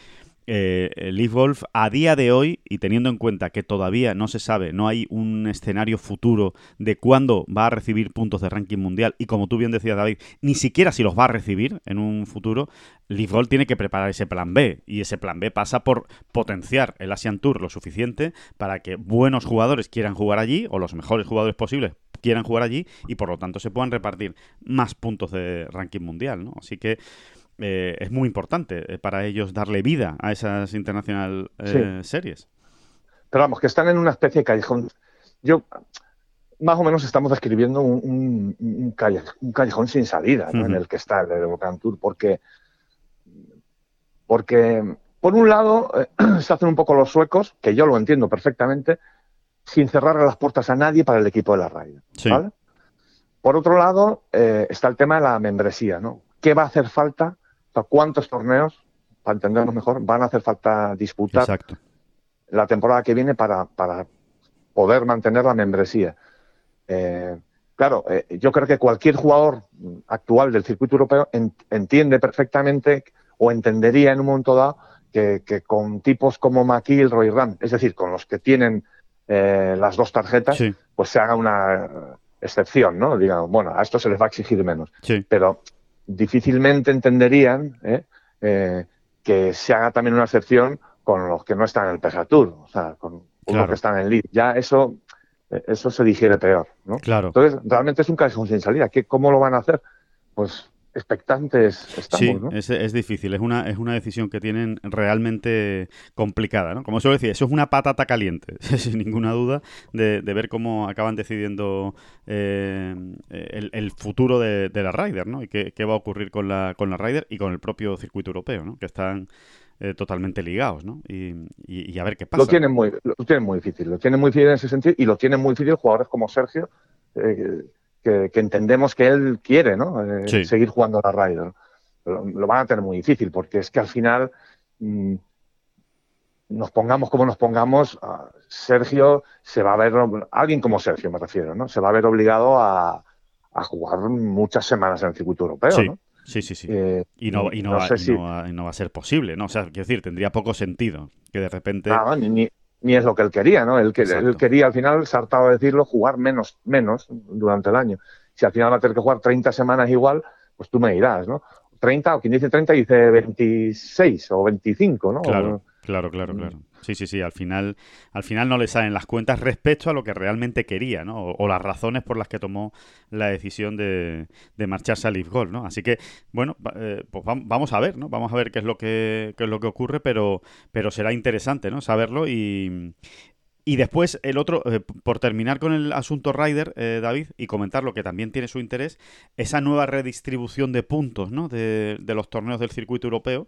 eh, Leaf Golf a día de hoy, y teniendo en cuenta que todavía no se sabe, no hay un escenario futuro de cuándo va a recibir puntos de ranking mundial, y como tú bien decías, David, ni siquiera si los va a recibir en un futuro, Leaf Golf tiene que preparar ese plan B, y ese plan B pasa por potenciar el Asian Tour lo suficiente para que buenos jugadores quieran jugar allí, o los mejores jugadores posibles quieran jugar allí, y por lo tanto se puedan repartir más puntos de ranking mundial, ¿no? Así que eh, es muy importante eh, para ellos darle vida a esas internacional eh, series.
Pero vamos, que están en una especie de callejón. Yo, más o menos estamos describiendo un, callejón, sin salida en el que está el European Tour, porque, porque por un lado se hacen un poco los suecos, que yo lo entiendo perfectamente, sin cerrar las puertas a nadie para el equipo de la radio. Por otro lado, está el tema de la membresía, ¿no? ¿Qué va a hacer falta cuántos torneos, para entendernos mejor, van a hacer falta disputar la temporada que viene para, poder mantener la membresía. Eh, claro, eh, yo creo que cualquier jugador actual del circuito europeo entiende perfectamente o entendería en un momento dado que, con tipos como McKill, Roy Ram, es decir, con los que tienen eh, las dos tarjetas, pues se haga una excepción, ¿no? Digamos, bueno, a esto se les va a exigir menos. Pero difícilmente entenderían ¿eh? Eh, que se haga también una excepción con los que no están en el PGA Tour, o sea, con los que están en Lead. Ya eso, eso se digiere peor, ¿no?
Claro.
Entonces, realmente es un callejón sin salida. ¿Qué, ¿Cómo lo van a hacer? Pues expectantes estamos,
sí, es, difícil, es una, es una decisión que tienen realmente complicada, ¿no? Como suelo decir, eso es una patata caliente, sin ninguna duda, de, ver cómo acaban decidiendo eh, el, futuro de, la Ryder, ¿no? Y qué, va a ocurrir con la, con la Ryder y con el propio circuito europeo, ¿no? Que están eh, totalmente ligados, ¿no? Y, a ver qué pasa.
Lo tienen, muy, lo tienen muy difícil, lo tienen muy difícil en ese sentido y lo tienen muy difícil jugadores como Sergio, eh, que, entendemos que él quiere, ¿no? Eh, seguir jugando a la Ryder. Lo, van a tener muy difícil porque es que al final mm, nos pongamos como nos pongamos, Sergio se va a ver, alguien como Sergio me refiero, ¿no? Se va a ver obligado a, jugar muchas semanas en el circuito europeo, ¿no?
Sí, sí, sí. Eh, y, no, y, no, va, a ser posible, ¿no? O sea, quiero decir, tendría poco sentido que de repente
ni es lo que él quería, ¿no? Él, él quería al final, saltado a decirlo, jugar menos, menos durante el año. Si al final va a tener que jugar 30 semanas igual, pues tú me dirás, ¿no? 30, o quien dice 30 dice 26 o 25, ¿no?
Claro, claro, claro, mm. claro. Sí, sí, sí. Al final, al final no le salen las cuentas respecto a lo que realmente quería, ¿no? O, las razones por las que tomó la decisión de, de marcharse a Leaf Golf, ¿no? Así que, bueno, eh, pues vamos a ver, ¿no? Vamos a ver qué es lo que, qué es lo que ocurre, pero, pero será interesante, ¿no? Saberlo y, y después, el otro, eh, por terminar con el asunto Ryder, eh, David, y comentar lo que también tiene su interés, esa nueva redistribución de puntos ¿no? de, de los torneos del circuito europeo,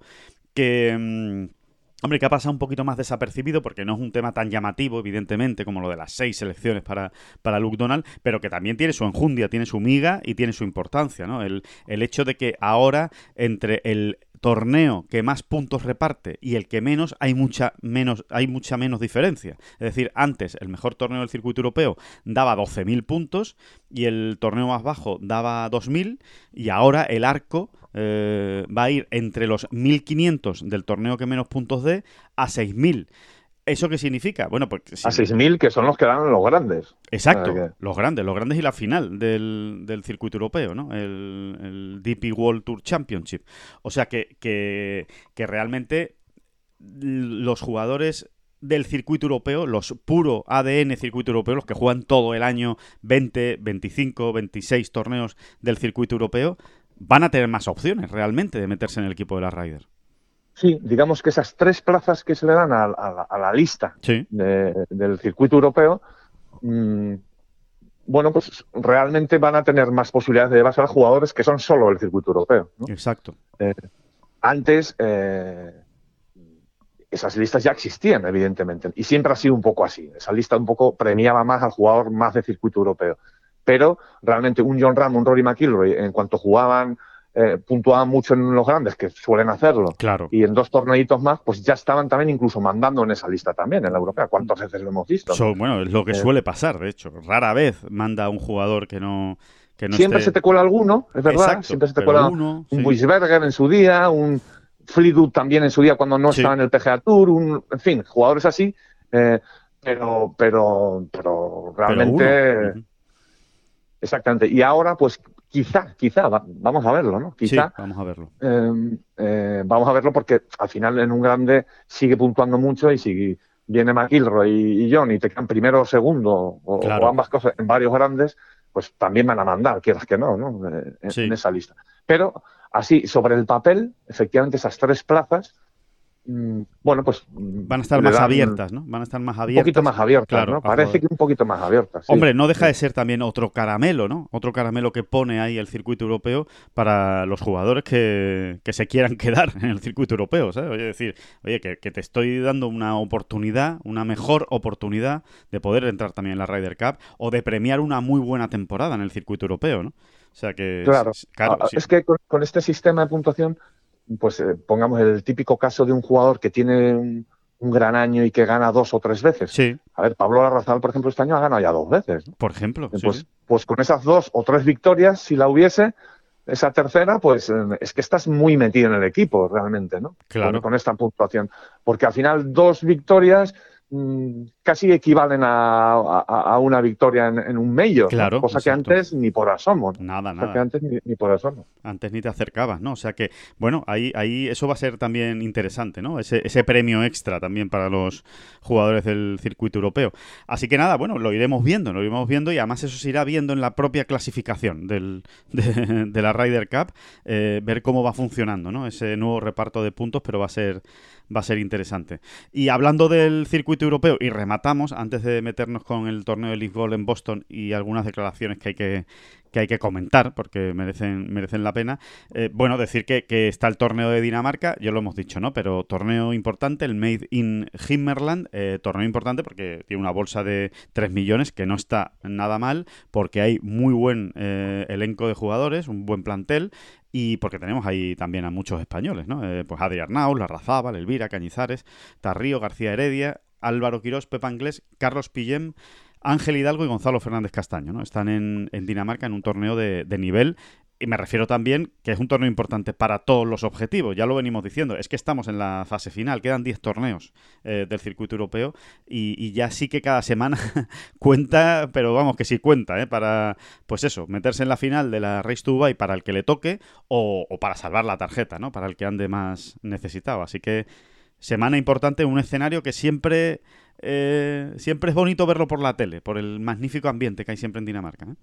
que, mm, Hombre, que ha pasado un poquito más desapercibido porque no es un tema tan llamativo, evidentemente, como lo de las seis selecciones para, para Luke Donald, pero que también tiene su enjundia, tiene su miga y tiene su importancia, ¿no? El, el hecho de que ahora, entre el torneo que más puntos reparte y el que menos hay mucha menos hay mucha menos diferencia. Es decir, antes el mejor torneo del circuito europeo daba 12.000 puntos y el torneo más bajo daba 2.000 y ahora el arco eh, va a ir entre los 1.500 del torneo que menos puntos dé a 6.000. ¿Eso qué significa? Bueno, pues...
A 6.000 que son los que dan los grandes.
Exacto, los grandes, los grandes y la final del, circuito europeo, ¿no? El, DP World Tour Championship. O sea que, que, realmente los jugadores del circuito europeo, los puro ADN circuito europeo, los que juegan todo el año 20, 25, 26 torneos del circuito europeo, van a tener más opciones realmente de meterse en el equipo de la Ryder.
Sí, digamos que esas tres plazas que se le dan a, la lista del circuito europeo, mm, bueno, pues realmente van a tener más posibilidades de llevarse a jugadores que son solo del circuito europeo.
Exacto.
Eh, antes, eh, esas listas ya existían, evidentemente, y siempre ha sido un poco así. Esa lista un poco premiaba más al jugador más de circuito europeo. Pero realmente un John Ram, un Rory McIlroy, en cuanto jugaban eh, puntuaban mucho en los grandes, que suelen hacerlo,
claro.
y en dos torneitos más, pues ya estaban también incluso mandando en esa lista también, en la europea. ¿Cuántas veces lo hemos visto?
bueno, es lo que eh, suele pasar, de hecho. Rara vez manda un jugador que no... Que no
siempre se te cuela alguno, es verdad. siempre se te cuela un sí. en su día, un Fleetwood también en su día cuando no estaba en el PGA Tour, un, en fin, jugadores así, eh, pero, pero, pero realmente... Exactamente. Y ahora, pues quizá, quizá, vamos a verlo, ¿no? Quizá.
vamos a verlo.
Em, eh, vamos a verlo porque al final en un grande sigue puntuando mucho y si viene McIlroy y, John y te quedan primero o segundo o, ambas cosas en varios grandes, pues también van a mandar, quieras que no, ¿no? Eh, en esa lista. Pero así, sobre el papel, efectivamente esas tres plazas bueno, pues...
Mm, Van a estar más abiertas, ¿no? Van a estar más abiertas.
Un poquito más abiertas, ¿no? Parece que un poquito más abiertas.
Hombre, no deja de ser también otro caramelo, ¿no? Otro caramelo que pone ahí el circuito europeo para los jugadores que, se quieran quedar en el circuito europeo, ¿sabes? Oye, decir, oye, que, te estoy dando una oportunidad, una mejor oportunidad de poder entrar también en la Ryder Cup o de premiar una muy buena temporada en el circuito europeo, ¿no? O sea que...
Claro, claro ah, es que con este sistema de puntuación pues eh, pongamos el típico caso de un jugador que tiene un, gran año y que gana dos o tres veces.
Sí.
A ver, Pablo Larrazal, por ejemplo, este año ha ganado ya dos veces.
Por ejemplo.
Pues, pues con esas dos o tres victorias, si la hubiese, esa tercera, pues eh, es que estás muy metido en el equipo realmente, ¿no?
Claro.
con esta puntuación. Porque al final dos victorias Mm, casi equivalen a, una victoria en, un medio,
claro,
cosa que antes ni por asomo.
Nada, nada.
Que antes ni, por asomo.
Antes ni te acercabas, ¿no? O sea que, bueno, ahí, ahí eso va a ser también interesante, ¿no? Ese, ese premio extra también para los jugadores del circuito europeo. Así que nada, bueno, lo iremos viendo, lo iremos viendo y además eso se irá viendo en la propia clasificación del, de, la Ryder Cup, eh, ver cómo va funcionando, ¿no? Ese nuevo reparto de puntos, pero va a ser va a ser interesante. Y hablando del circuito europeo, y rematamos, antes de meternos con el torneo de Lisboa en Boston y algunas declaraciones que hay que, que hay que comentar porque merecen, merecen la pena. Eh, bueno, decir que, está el torneo de Dinamarca, ya lo hemos dicho, ¿no? Pero torneo importante, el Made in Himmerland, eh, torneo importante porque tiene una bolsa de 3 millones, que no está nada mal, porque hay muy buen eh, elenco de jugadores, un buen plantel, y porque tenemos ahí también a muchos españoles, ¿no? pues Adrián Naus, Larrazábal, Elvira, Cañizares, Tarrío, García Heredia, Álvaro Quirós, Pepa Anglés, Carlos Pillem, Ángel Hidalgo y Gonzalo Fernández Castaño, ¿no? Están en, Dinamarca en un torneo de, nivel y me refiero también que es un torneo importante para todos los objetivos, ya lo venimos diciendo, es que estamos en la fase final, quedan 10 torneos eh, del circuito europeo y, ya sí que cada semana cuenta, pero vamos que sí cuenta, ¿eh? para, pues eso, meterse en la final de la Race to Dubai para el que le toque o, o para salvar la tarjeta, ¿no? Para el que ande más necesitado. Así que semana importante, un escenario que siempre eh, siempre es bonito verlo por la tele, por el magnífico ambiente que hay siempre en Dinamarca. ¿eh?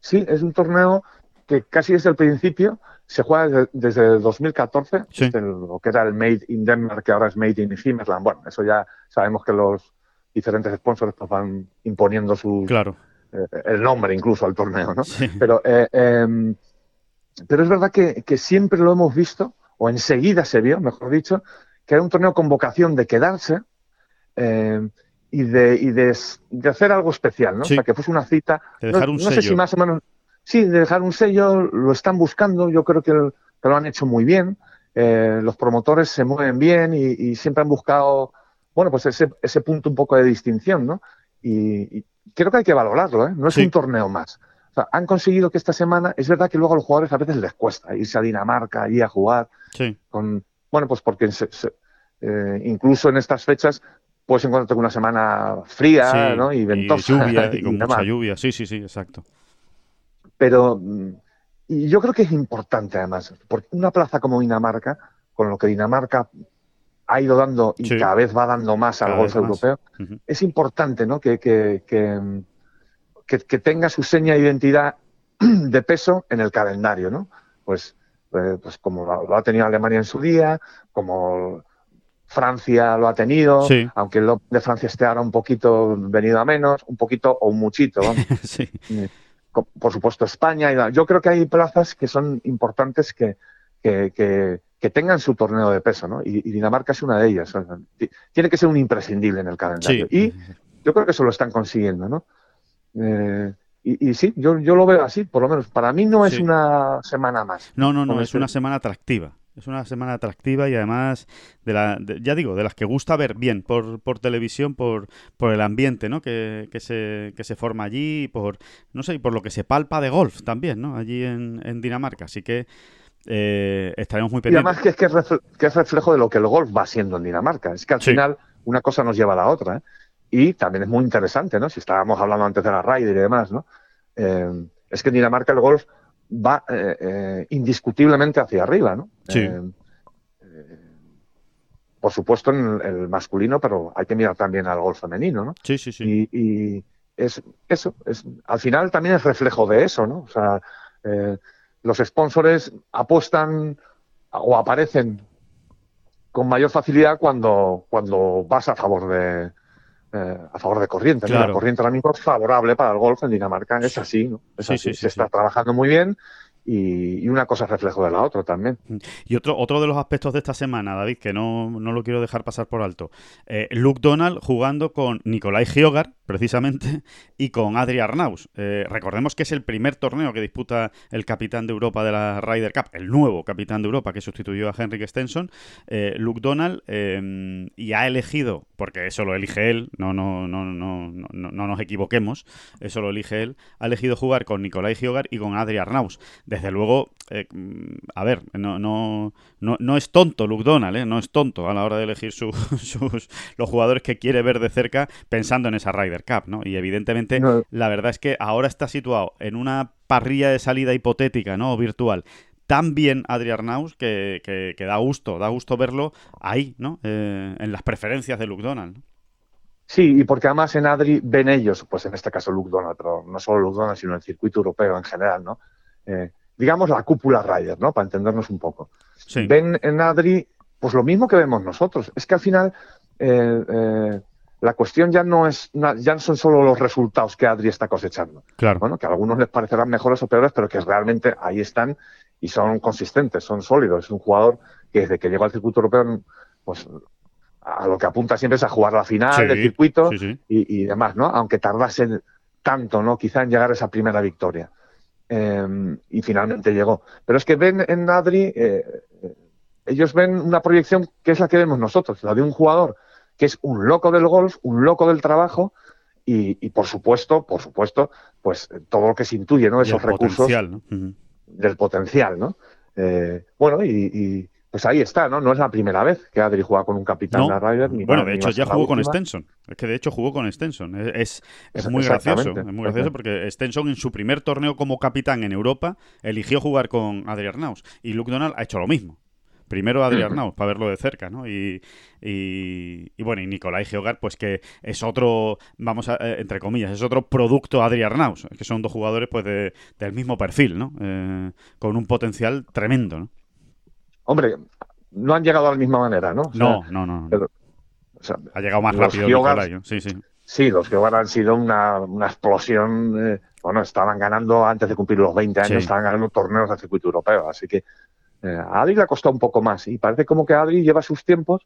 Sí, es un torneo que casi desde el principio se juega desde, el 2014, lo que era el Made in Denmark, que ahora es Made in Himmerland. Bueno, eso ya sabemos que los diferentes sponsors pues, van imponiendo su
claro.
Eh, el nombre incluso al torneo, ¿no? Pero, em, pero es verdad que, que, siempre lo hemos visto, o enseguida se vio, mejor dicho, que era un torneo con vocación de quedarse, eh, y, de, y de, hacer algo especial, ¿no? O sea, que fuese una cita.
De dejar
un
no,
sé si más o menos. Sí, de dejar un sello, lo están buscando, yo creo que, lo han hecho muy bien. Eh, los promotores se mueven bien y, siempre han buscado, bueno, pues ese, ese punto un poco de distinción, ¿no? Y, creo que hay que valorarlo, ¿eh? No es un torneo más. O sea, han conseguido que esta semana, es verdad que luego a los jugadores a veces les cuesta irse a Dinamarca, y a jugar.
Sí.
Con, bueno, pues porque se, eh, incluso en estas fechas puedes encontrarte con una semana fría ¿no? y ventosa.
Y lluvia, y, con mucha lluvia, sí, sí, sí, exacto.
Pero mm, y yo creo que es importante además, porque una plaza como Dinamarca, con lo que Dinamarca ha ido dando y cada vez va dando más al golf europeo, es importante ¿no? que, que, que, tenga su seña de identidad de peso en el calendario, ¿no? Pues, pues, pues como lo, ha tenido Alemania en su día, como Francia lo ha tenido, aunque el de Francia esté ahora un poquito venido a menos, un poquito o un muchito. sí. Por supuesto España. Y, yo creo que hay plazas que son importantes que, que, tengan su torneo de peso, ¿no? Y, Dinamarca es una de ellas. Tiene que ser un imprescindible en el calendario. Y yo creo que eso lo están consiguiendo, ¿no? Eh, y, sí, yo, yo lo veo así, por lo menos. Para mí no es una semana más.
No, no, no, es una semana atractiva. Es una semana atractiva y además, de la, ya digo, de las que gusta ver bien por, por televisión, por, por el ambiente ¿no? que, que, se, que se forma allí, por, no sé, y por lo que se palpa de golf también, ¿no? allí en, en Dinamarca. Así que eh, estaremos muy pendientes.
Y además que es, que es, reflejo de lo que el golf va siendo en Dinamarca. Es que al final una cosa nos lleva a la otra. ¿eh? Y también es muy interesante, ¿no? Si estábamos hablando antes de la Ryder y demás, ¿no? Eh, es que en Dinamarca el golf va eh, eh, indiscutiblemente hacia arriba, ¿no?
Sí.
por supuesto en el masculino, pero hay que mirar también al golf femenino, ¿no?
Sí, sí, sí.
Y, es eso, es, al final también es reflejo de eso, ¿no? O sea, los sponsors apuestan o aparecen con mayor facilidad cuando, cuando vas a favor de, eh, a favor de corriente. La corriente ahora mismo es favorable para el golf en Dinamarca, es así, ¿no? Es así. se está trabajando muy bien y, una cosa reflejo de la otra también. Mm.
Y otro, otro de los aspectos de esta semana, David, que no, no lo quiero dejar pasar por alto. Eh, Luke Donald jugando con Nicolai Giogar, precisamente, y con Adri Arnaus. Eh, recordemos que es el primer torneo que disputa el capitán de Europa de la Ryder Cup, el nuevo capitán de Europa que sustituyó a Henrik Stenson, eh, Luke Donald, y ha elegido, porque eso lo elige él, no, no, no, no, no, no nos equivoquemos, eso lo elige él, ha elegido jugar con Nicolai Giogar y con Adri Arnaus desde luego, eh, a ver, no, no, no, no, es tonto Luke Donald, ¿eh? no es tonto a la hora de elegir sus, los jugadores que quiere ver de cerca pensando en esa Ryder Cup, ¿no? Y evidentemente, la verdad es que ahora está situado en una parrilla de salida hipotética, ¿no? O virtual, tan bien Adri Arnaus que, que, da gusto, da gusto verlo ahí, ¿no? Eh, en las preferencias de Luke Donald.
Sí, y porque además en Adri ven ellos, pues en este caso Luke Donald, pero no solo Luke Donald, sino el circuito europeo en general, ¿no? Eh, digamos, la cúpula Ryder, ¿no? Para entendernos un poco. Ven en Adri, pues lo mismo que vemos nosotros. Es que al final eh, eh, la cuestión ya no es, ya no son solo los resultados que Adri está cosechando.
Claro.
Bueno, que a algunos les parecerán mejores o peores, pero que realmente ahí están y son consistentes, son sólidos. Es un jugador que desde que llegó al circuito europeo, pues a lo que apunta siempre es a jugar la final del circuito Y, demás, ¿no? Aunque tardase tanto, ¿no? Quizá en llegar a esa primera victoria. Em, y finalmente llegó. Pero es que ven en Adri, eh, ellos ven una proyección que es la que vemos nosotros, la de un jugador que es un loco del golf, un loco del trabajo y, por supuesto, por supuesto, pues todo lo que se intuye, ¿no? Esos recursos del potencial, ¿no? Eh, bueno, y, pues ahí está, ¿no? No es la primera vez que Adri juega con un capitán de Ryder.
bueno, de hecho ya jugó con Stenson. Es que de hecho jugó con Stenson. Es, es, muy gracioso. Es muy gracioso porque Stenson en su primer torneo como capitán en Europa eligió jugar con Adri Arnaus. Y Luke Donald ha hecho lo mismo. Primero Adri Arnaus, para verlo de cerca, ¿no? Y, y, bueno, y Nicolai Geogar, pues que es otro, vamos a, eh, entre comillas, es otro producto Adri Arnaus, que son dos jugadores pues de, del mismo perfil, ¿no? Eh, con un potencial tremendo, ¿no?
Hombre, no han llegado de la misma manera, ¿no?
no, no, no. ha llegado más rápido Nicolai, sí, sí.
Sí, los que han sido una, explosión. Eh, bueno, estaban ganando antes de cumplir los 20 años, estaban ganando torneos de circuito europeo. Así que eh, a Adri le ha costado un poco más. Y parece como que Adri lleva sus tiempos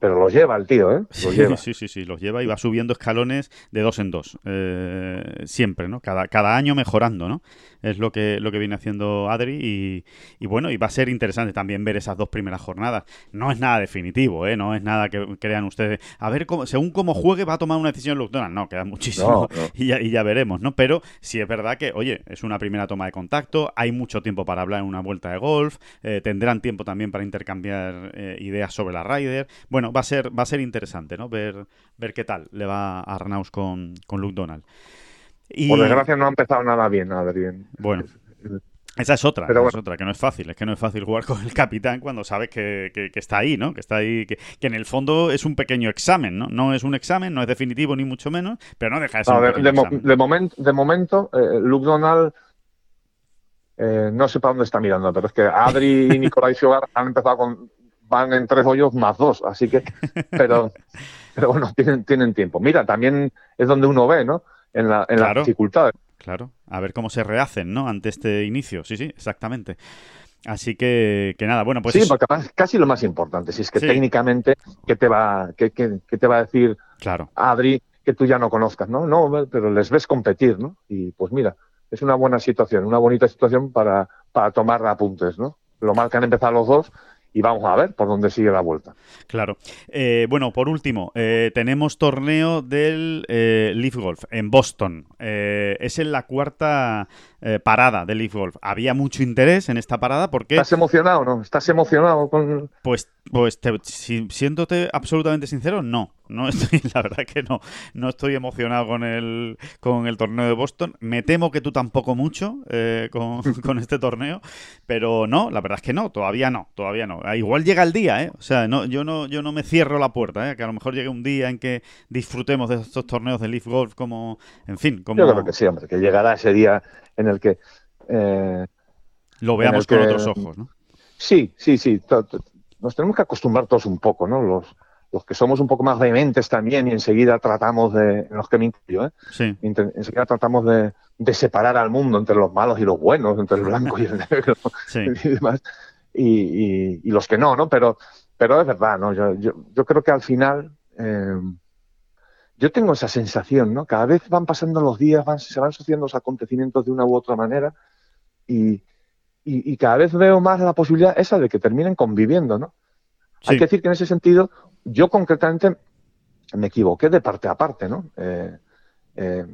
pero los lleva el tío, ¿eh?
Los lleva. Sí, sí, sí, los lleva y va subiendo escalones de dos en dos. Eh, siempre, ¿no? Cada, cada año mejorando, ¿no? Es lo que, lo que viene haciendo Adri y, bueno, y va a ser interesante también ver esas dos primeras jornadas. No es nada definitivo, ¿eh? No es nada que crean ustedes. A ver, cómo, según cómo juegue va a tomar una decisión Luke No, queda muchísimo Y, ya, y ya veremos, ¿no? Pero sí es verdad que, oye, es una primera toma de contacto, hay mucho tiempo para hablar en una vuelta de golf, eh, tendrán tiempo también para intercambiar ideas sobre la Ryder. Bueno, bueno, va a ser, va a ser interesante, ¿no? Ver, ver qué tal le va a Arnaus con, con Luke Donald.
Y... Por desgracia no ha empezado nada bien, Adrián.
Bueno. Esa es otra, es otra, que no es fácil. Es que no es fácil jugar con el capitán cuando sabes que, está ahí, ¿no? Que está ahí, que, en el fondo es un pequeño examen, ¿no? No es un examen, no es definitivo ni mucho menos, pero no deja de ser un
de, momento, eh, Luke Donald eh, no sé para dónde está mirando, pero es que Adri y Nicolai Fiogar han empezado con van en tres hoyos más dos, así que, pero, pero bueno, tienen, tienen tiempo. Mira, también es donde uno ve, ¿no? En, la, en las dificultades.
Claro, a ver cómo se rehacen, ¿no? Ante este inicio, sí, sí, exactamente. Así que, que nada, bueno, pues...
Sí, porque casi lo más importante, si es que técnicamente, ¿qué te, va, qué, te va a decir
claro.
Adri que tú ya no conozcas, ¿no? No, pero les ves competir, ¿no? Y pues mira, es una buena situación, una bonita situación para, para tomar apuntes, ¿no? Lo mal que han empezado los dos y vamos a ver por dónde sigue la vuelta.
Claro. Eh, bueno, por último, eh, tenemos torneo del eh, Leaf Golf en Boston. es en la cuarta parada del Leaf Golf. Había mucho interés en esta parada porque...
¿Estás emocionado no? ¿Estás emocionado con...?
Pues, pues te, siéndote absolutamente sincero, no. No estoy, la verdad que no, no estoy emocionado con el, con el torneo de Boston. Me temo que tú tampoco mucho eh, con, este torneo, pero no, la verdad es que no, todavía no, todavía no. Ah, igual llega el día, ¿eh? O sea, no, yo no, yo no me cierro la puerta, ¿eh? Que a lo mejor llegue un día en que disfrutemos de estos torneos de Leaf Golf como, en fin, como...
Yo creo que sí, hombre, que llegará ese día en el que...
Eh, Lo veamos con otros ojos, ¿no?
Sí, sí, sí. Nos tenemos que acostumbrar todos un poco, ¿no? Los los que somos un poco más vehementes también y enseguida tratamos de, en los que me incluyo, ¿eh? enseguida tratamos de, separar al mundo entre los malos y los buenos, entre el blanco y el negro y demás, y, los que no, ¿no? Pero, pero es verdad, ¿no? Yo, yo, creo que al final eh, yo tengo esa sensación, ¿no? Cada vez van pasando los días, van, se van sucediendo los acontecimientos de una u otra manera y, y cada vez veo más la posibilidad esa de que terminen conviviendo, ¿no? Hay que decir que en ese sentido yo concretamente me equivoqué de parte a parte, ¿no? Eh, eh,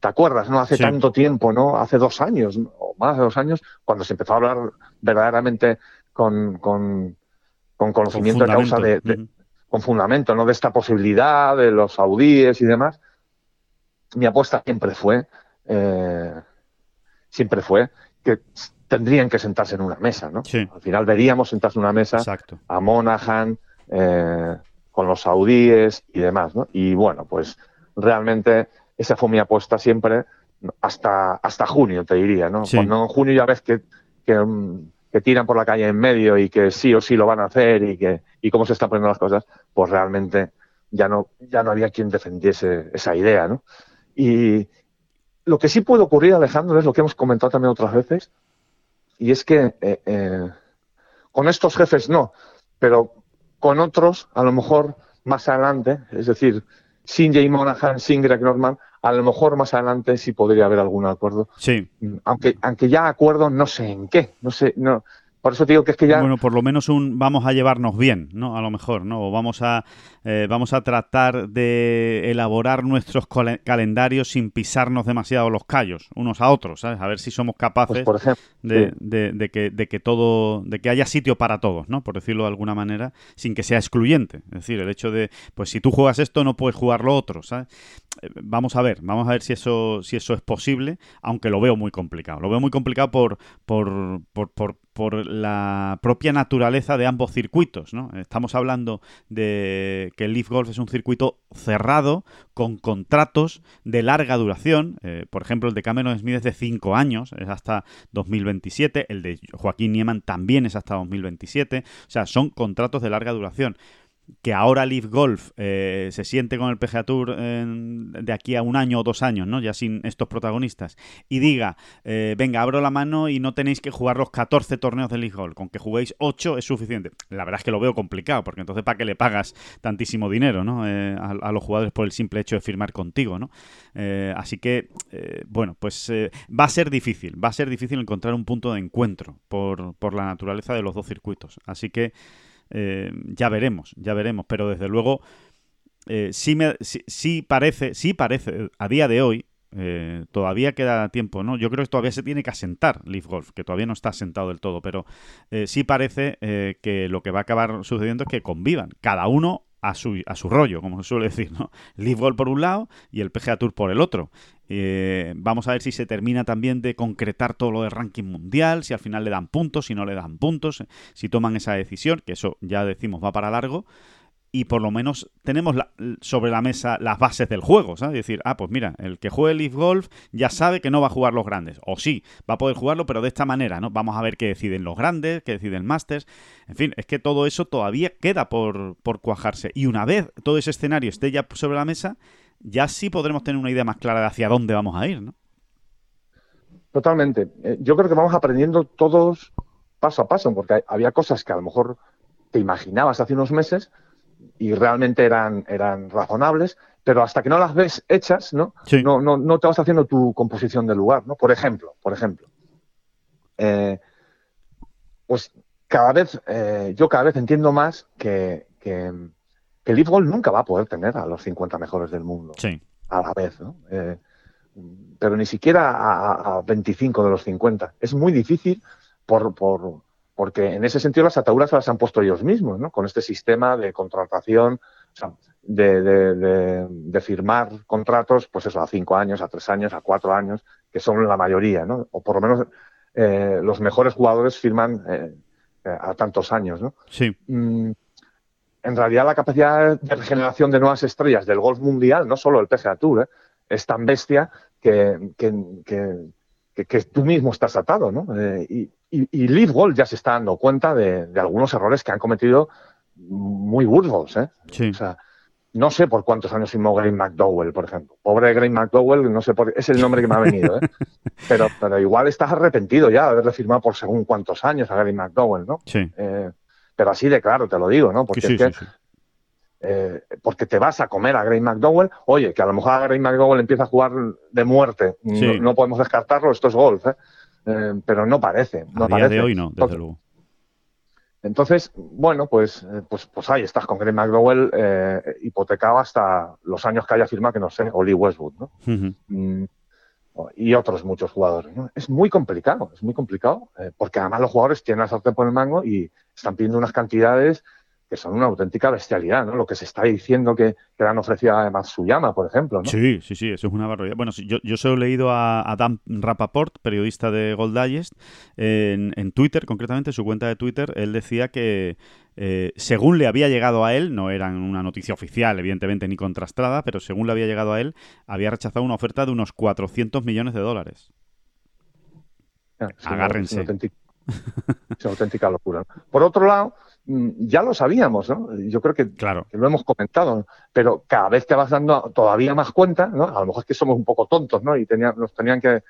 ¿Te acuerdas, no? Hace tanto tiempo, ¿no? Hace dos años o más de dos años, cuando se empezó a hablar verdaderamente con, con, conocimiento de causa, de, con fundamento, ¿no? De esta posibilidad, de los saudíes y demás. Mi apuesta siempre fue, eh, siempre fue que tendrían que sentarse en una mesa, ¿no? Al final veríamos sentarse en una mesa a Monaghan, eh, con los saudíes y demás, ¿no? Y bueno, pues realmente esa fue mi apuesta siempre hasta, hasta junio, te diría, ¿no? Cuando en junio ya ves que, que, tiran por la calle en medio y que sí o sí lo van a hacer y que y cómo se están poniendo las cosas, pues realmente ya no, ya no había quien defendiese esa idea, ¿no? Y lo que sí puede ocurrir, Alejandro, es lo que hemos comentado también otras veces, y es que eh, eh, con estos jefes no, pero con otros, a lo mejor más adelante, es decir, sin Jay Monahan, sin Greg Norman, a lo mejor más adelante sí podría haber algún acuerdo.
Sí.
Aunque, aunque ya acuerdo no sé en qué, no sé, no, por eso digo que es que ya...
Bueno, por lo menos un vamos a llevarnos bien, ¿no? A lo mejor, ¿no? O vamos a, eh, vamos a tratar de elaborar nuestros calendarios sin pisarnos demasiado los callos unos a otros, ¿sabes? A ver si somos capaces
pues,
de, de, que, de que todo, de que haya sitio para todos, ¿no? Por decirlo de alguna manera, sin que sea excluyente. Es decir, el hecho de, pues si tú juegas esto, no puedes jugar lo otro, ¿sabes? Vamos a ver, vamos a ver si eso, si eso es posible, aunque lo veo muy complicado. Lo veo muy complicado por, por, por, por por la propia naturaleza de ambos circuitos. ¿no? Estamos hablando de que el Leaf Golf es un circuito cerrado con contratos de larga duración. Eh, por ejemplo, el de Cameron Smith es de 5 años, es hasta 2027. El de Joaquín Nieman también es hasta 2027. O sea, son contratos de larga duración que ahora Leaf Golf eh, se siente con el PGA Tour de aquí a un año o dos años, ¿no? Ya sin estos protagonistas, y diga, eh, venga, abro la mano y no tenéis que jugar los 14 torneos de Leaf Golf, con que juguéis 8 es suficiente. La verdad es que lo veo complicado, porque entonces ¿para qué le pagas tantísimo dinero, ¿no? Eh, a, los jugadores por el simple hecho de firmar contigo, ¿no? así que, bueno, pues va a ser difícil, va a ser difícil encontrar un punto de encuentro por, por la naturaleza de los dos circuitos. Así que... Eh, ya veremos, ya veremos. Pero desde luego, eh, sí, me, sí, parece, sí parece, a día de hoy, Eh, todavía queda tiempo, ¿no? Yo creo que todavía se tiene que asentar Leaf Golf, que todavía no está asentado del todo, pero eh, sí parece que lo que va a acabar sucediendo es que convivan, cada uno a su, a su rollo, como se suele decir, ¿no? Leaf Golf por un lado y el PGA Tour por el otro. Vamos a ver si se termina también de concretar todo lo de ranking mundial, si al final le dan puntos, si no le dan puntos, si toman esa decisión, que eso ya decimos va para largo y por lo menos tenemos sobre la mesa las bases del juego, ¿sabes? decir, ah, pues mira, el que juegue Leaf Golf ya sabe que no va a jugar los grandes. O sí, va a poder jugarlo, pero de esta manera, ¿no? Vamos a ver qué deciden los grandes, qué deciden Masters. En fin, es que todo eso todavía queda por, cuajarse. Y una vez todo ese escenario esté ya sobre la mesa, ya sí podremos tener una idea más clara de hacia dónde vamos a ir, ¿no?
Totalmente. Eh, yo creo que vamos aprendiendo todos paso a paso, porque había cosas que a lo mejor te imaginabas hace unos meses y realmente eran, eran razonables, pero hasta que no las ves hechas, ¿no? No, no, no te vas haciendo tu composición del lugar, ¿no? Por ejemplo, por ejemplo, eh, pues cada vez, eh, yo cada vez entiendo más que, que, que el nunca va a poder tener a los 50 mejores del mundo a la vez, ¿no? Eh, pero ni siquiera a, a, 25 de los 50. Es muy difícil por, por, porque en ese sentido las ataduras se las han puesto ellos mismos, ¿no? Con este sistema de contratación, o sea, de, firmar contratos, pues eso, a cinco años, a tres años, a cuatro años, que son la mayoría, ¿no? O por lo menos eh, los mejores jugadores firman eh, a tantos años, ¿no?
Sí.
Mm, en realidad la capacidad de regeneración de nuevas estrellas del golf mundial, no solo el PGA Tour, es tan bestia que, que, tú mismo estás atado, ¿no? y, y, y Leaf ya se está dando cuenta de, algunos errores que han cometido muy burdos, ¿eh? O sea, no sé por cuántos años firmó Graham McDowell, por ejemplo. Pobre Graham McDowell, no sé por es el nombre que me ha venido, ¿eh? pero, pero igual estás arrepentido ya de haberle firmado por según cuántos años a Graham McDowell, ¿no?
Sí.
Eh, pero así de claro, te lo digo, ¿no? Porque es que, eh, porque te vas a comer a Graham McDowell, oye, que a lo mejor a Graham McDowell empieza a jugar de muerte, no, no, podemos descartarlo, esto es golf, ¿eh? Eh, pero no parece. No
a día de hoy no, desde luego.
Entonces, bueno, pues, pues, pues ahí estás con Greg McDowell eh, hipotecado hasta los años que haya firmado, que no sé, Oli Westwood, ¿no? Mm, y otros muchos jugadores. ¿no? Es muy complicado, es muy complicado, porque además los jugadores tienen la sartén por el mango y están pidiendo unas cantidades que son una auténtica bestialidad, ¿no? Lo que se está diciendo que, que le han ofrecido a Matsuyama, por ejemplo, ¿no?
Sí, sí, sí, eso es una barbaridad. Bueno, yo, yo solo he leído a, a Dan Rapaport, periodista de Gold Digest, en, en, Twitter, concretamente, su cuenta de Twitter, él decía que eh, según le había llegado a él, no era una noticia oficial, evidentemente, ni contrastada, pero según le había llegado a él, había rechazado una oferta de unos 400 millones de dólares.
Ah, Agárrense. Es una auténtica locura. Por otro lado, ya lo sabíamos, ¿no? Yo creo que,
claro.
lo hemos comentado, pero cada vez te vas dando todavía más cuenta, ¿no? A lo mejor es que somos un poco tontos, ¿no? Y nos tenían que,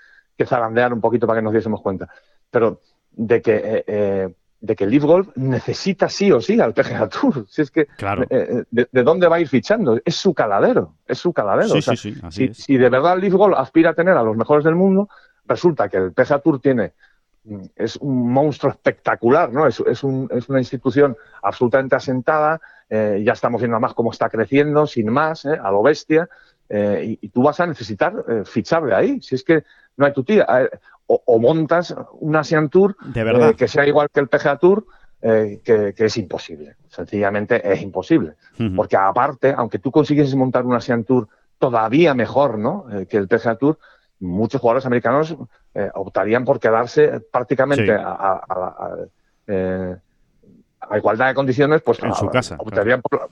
zarandear un poquito para que nos diésemos cuenta. Pero de que, eh, eh, de que Leaf Golf necesita sí o sí al PGA Tour. Si es que,
claro.
Eh, de, dónde va a ir fichando? Es su caladero, es su caladero.
Sí, sí,
si, si de verdad Leaf Golf aspira a tener a los mejores del mundo, resulta que el PGA Tour tiene es un monstruo espectacular, ¿no? Es, es, un, es una institución absolutamente asentada, eh, ya estamos viendo además cómo está creciendo, sin más, ¿eh? a lo bestia, eh, y, tú vas a necesitar fichar de ahí, si es que no hay tu tía. O, montas una Asian Tour que sea igual que el PGA Tour, que, es imposible, sencillamente es imposible. Porque aparte, aunque tú consiguieses montar una Asian Tour todavía mejor ¿no? que el PGA Tour, muchos jugadores americanos eh, optarían por quedarse prácticamente eh, a, igualdad de condiciones, pues
en su casa.
Optarían por,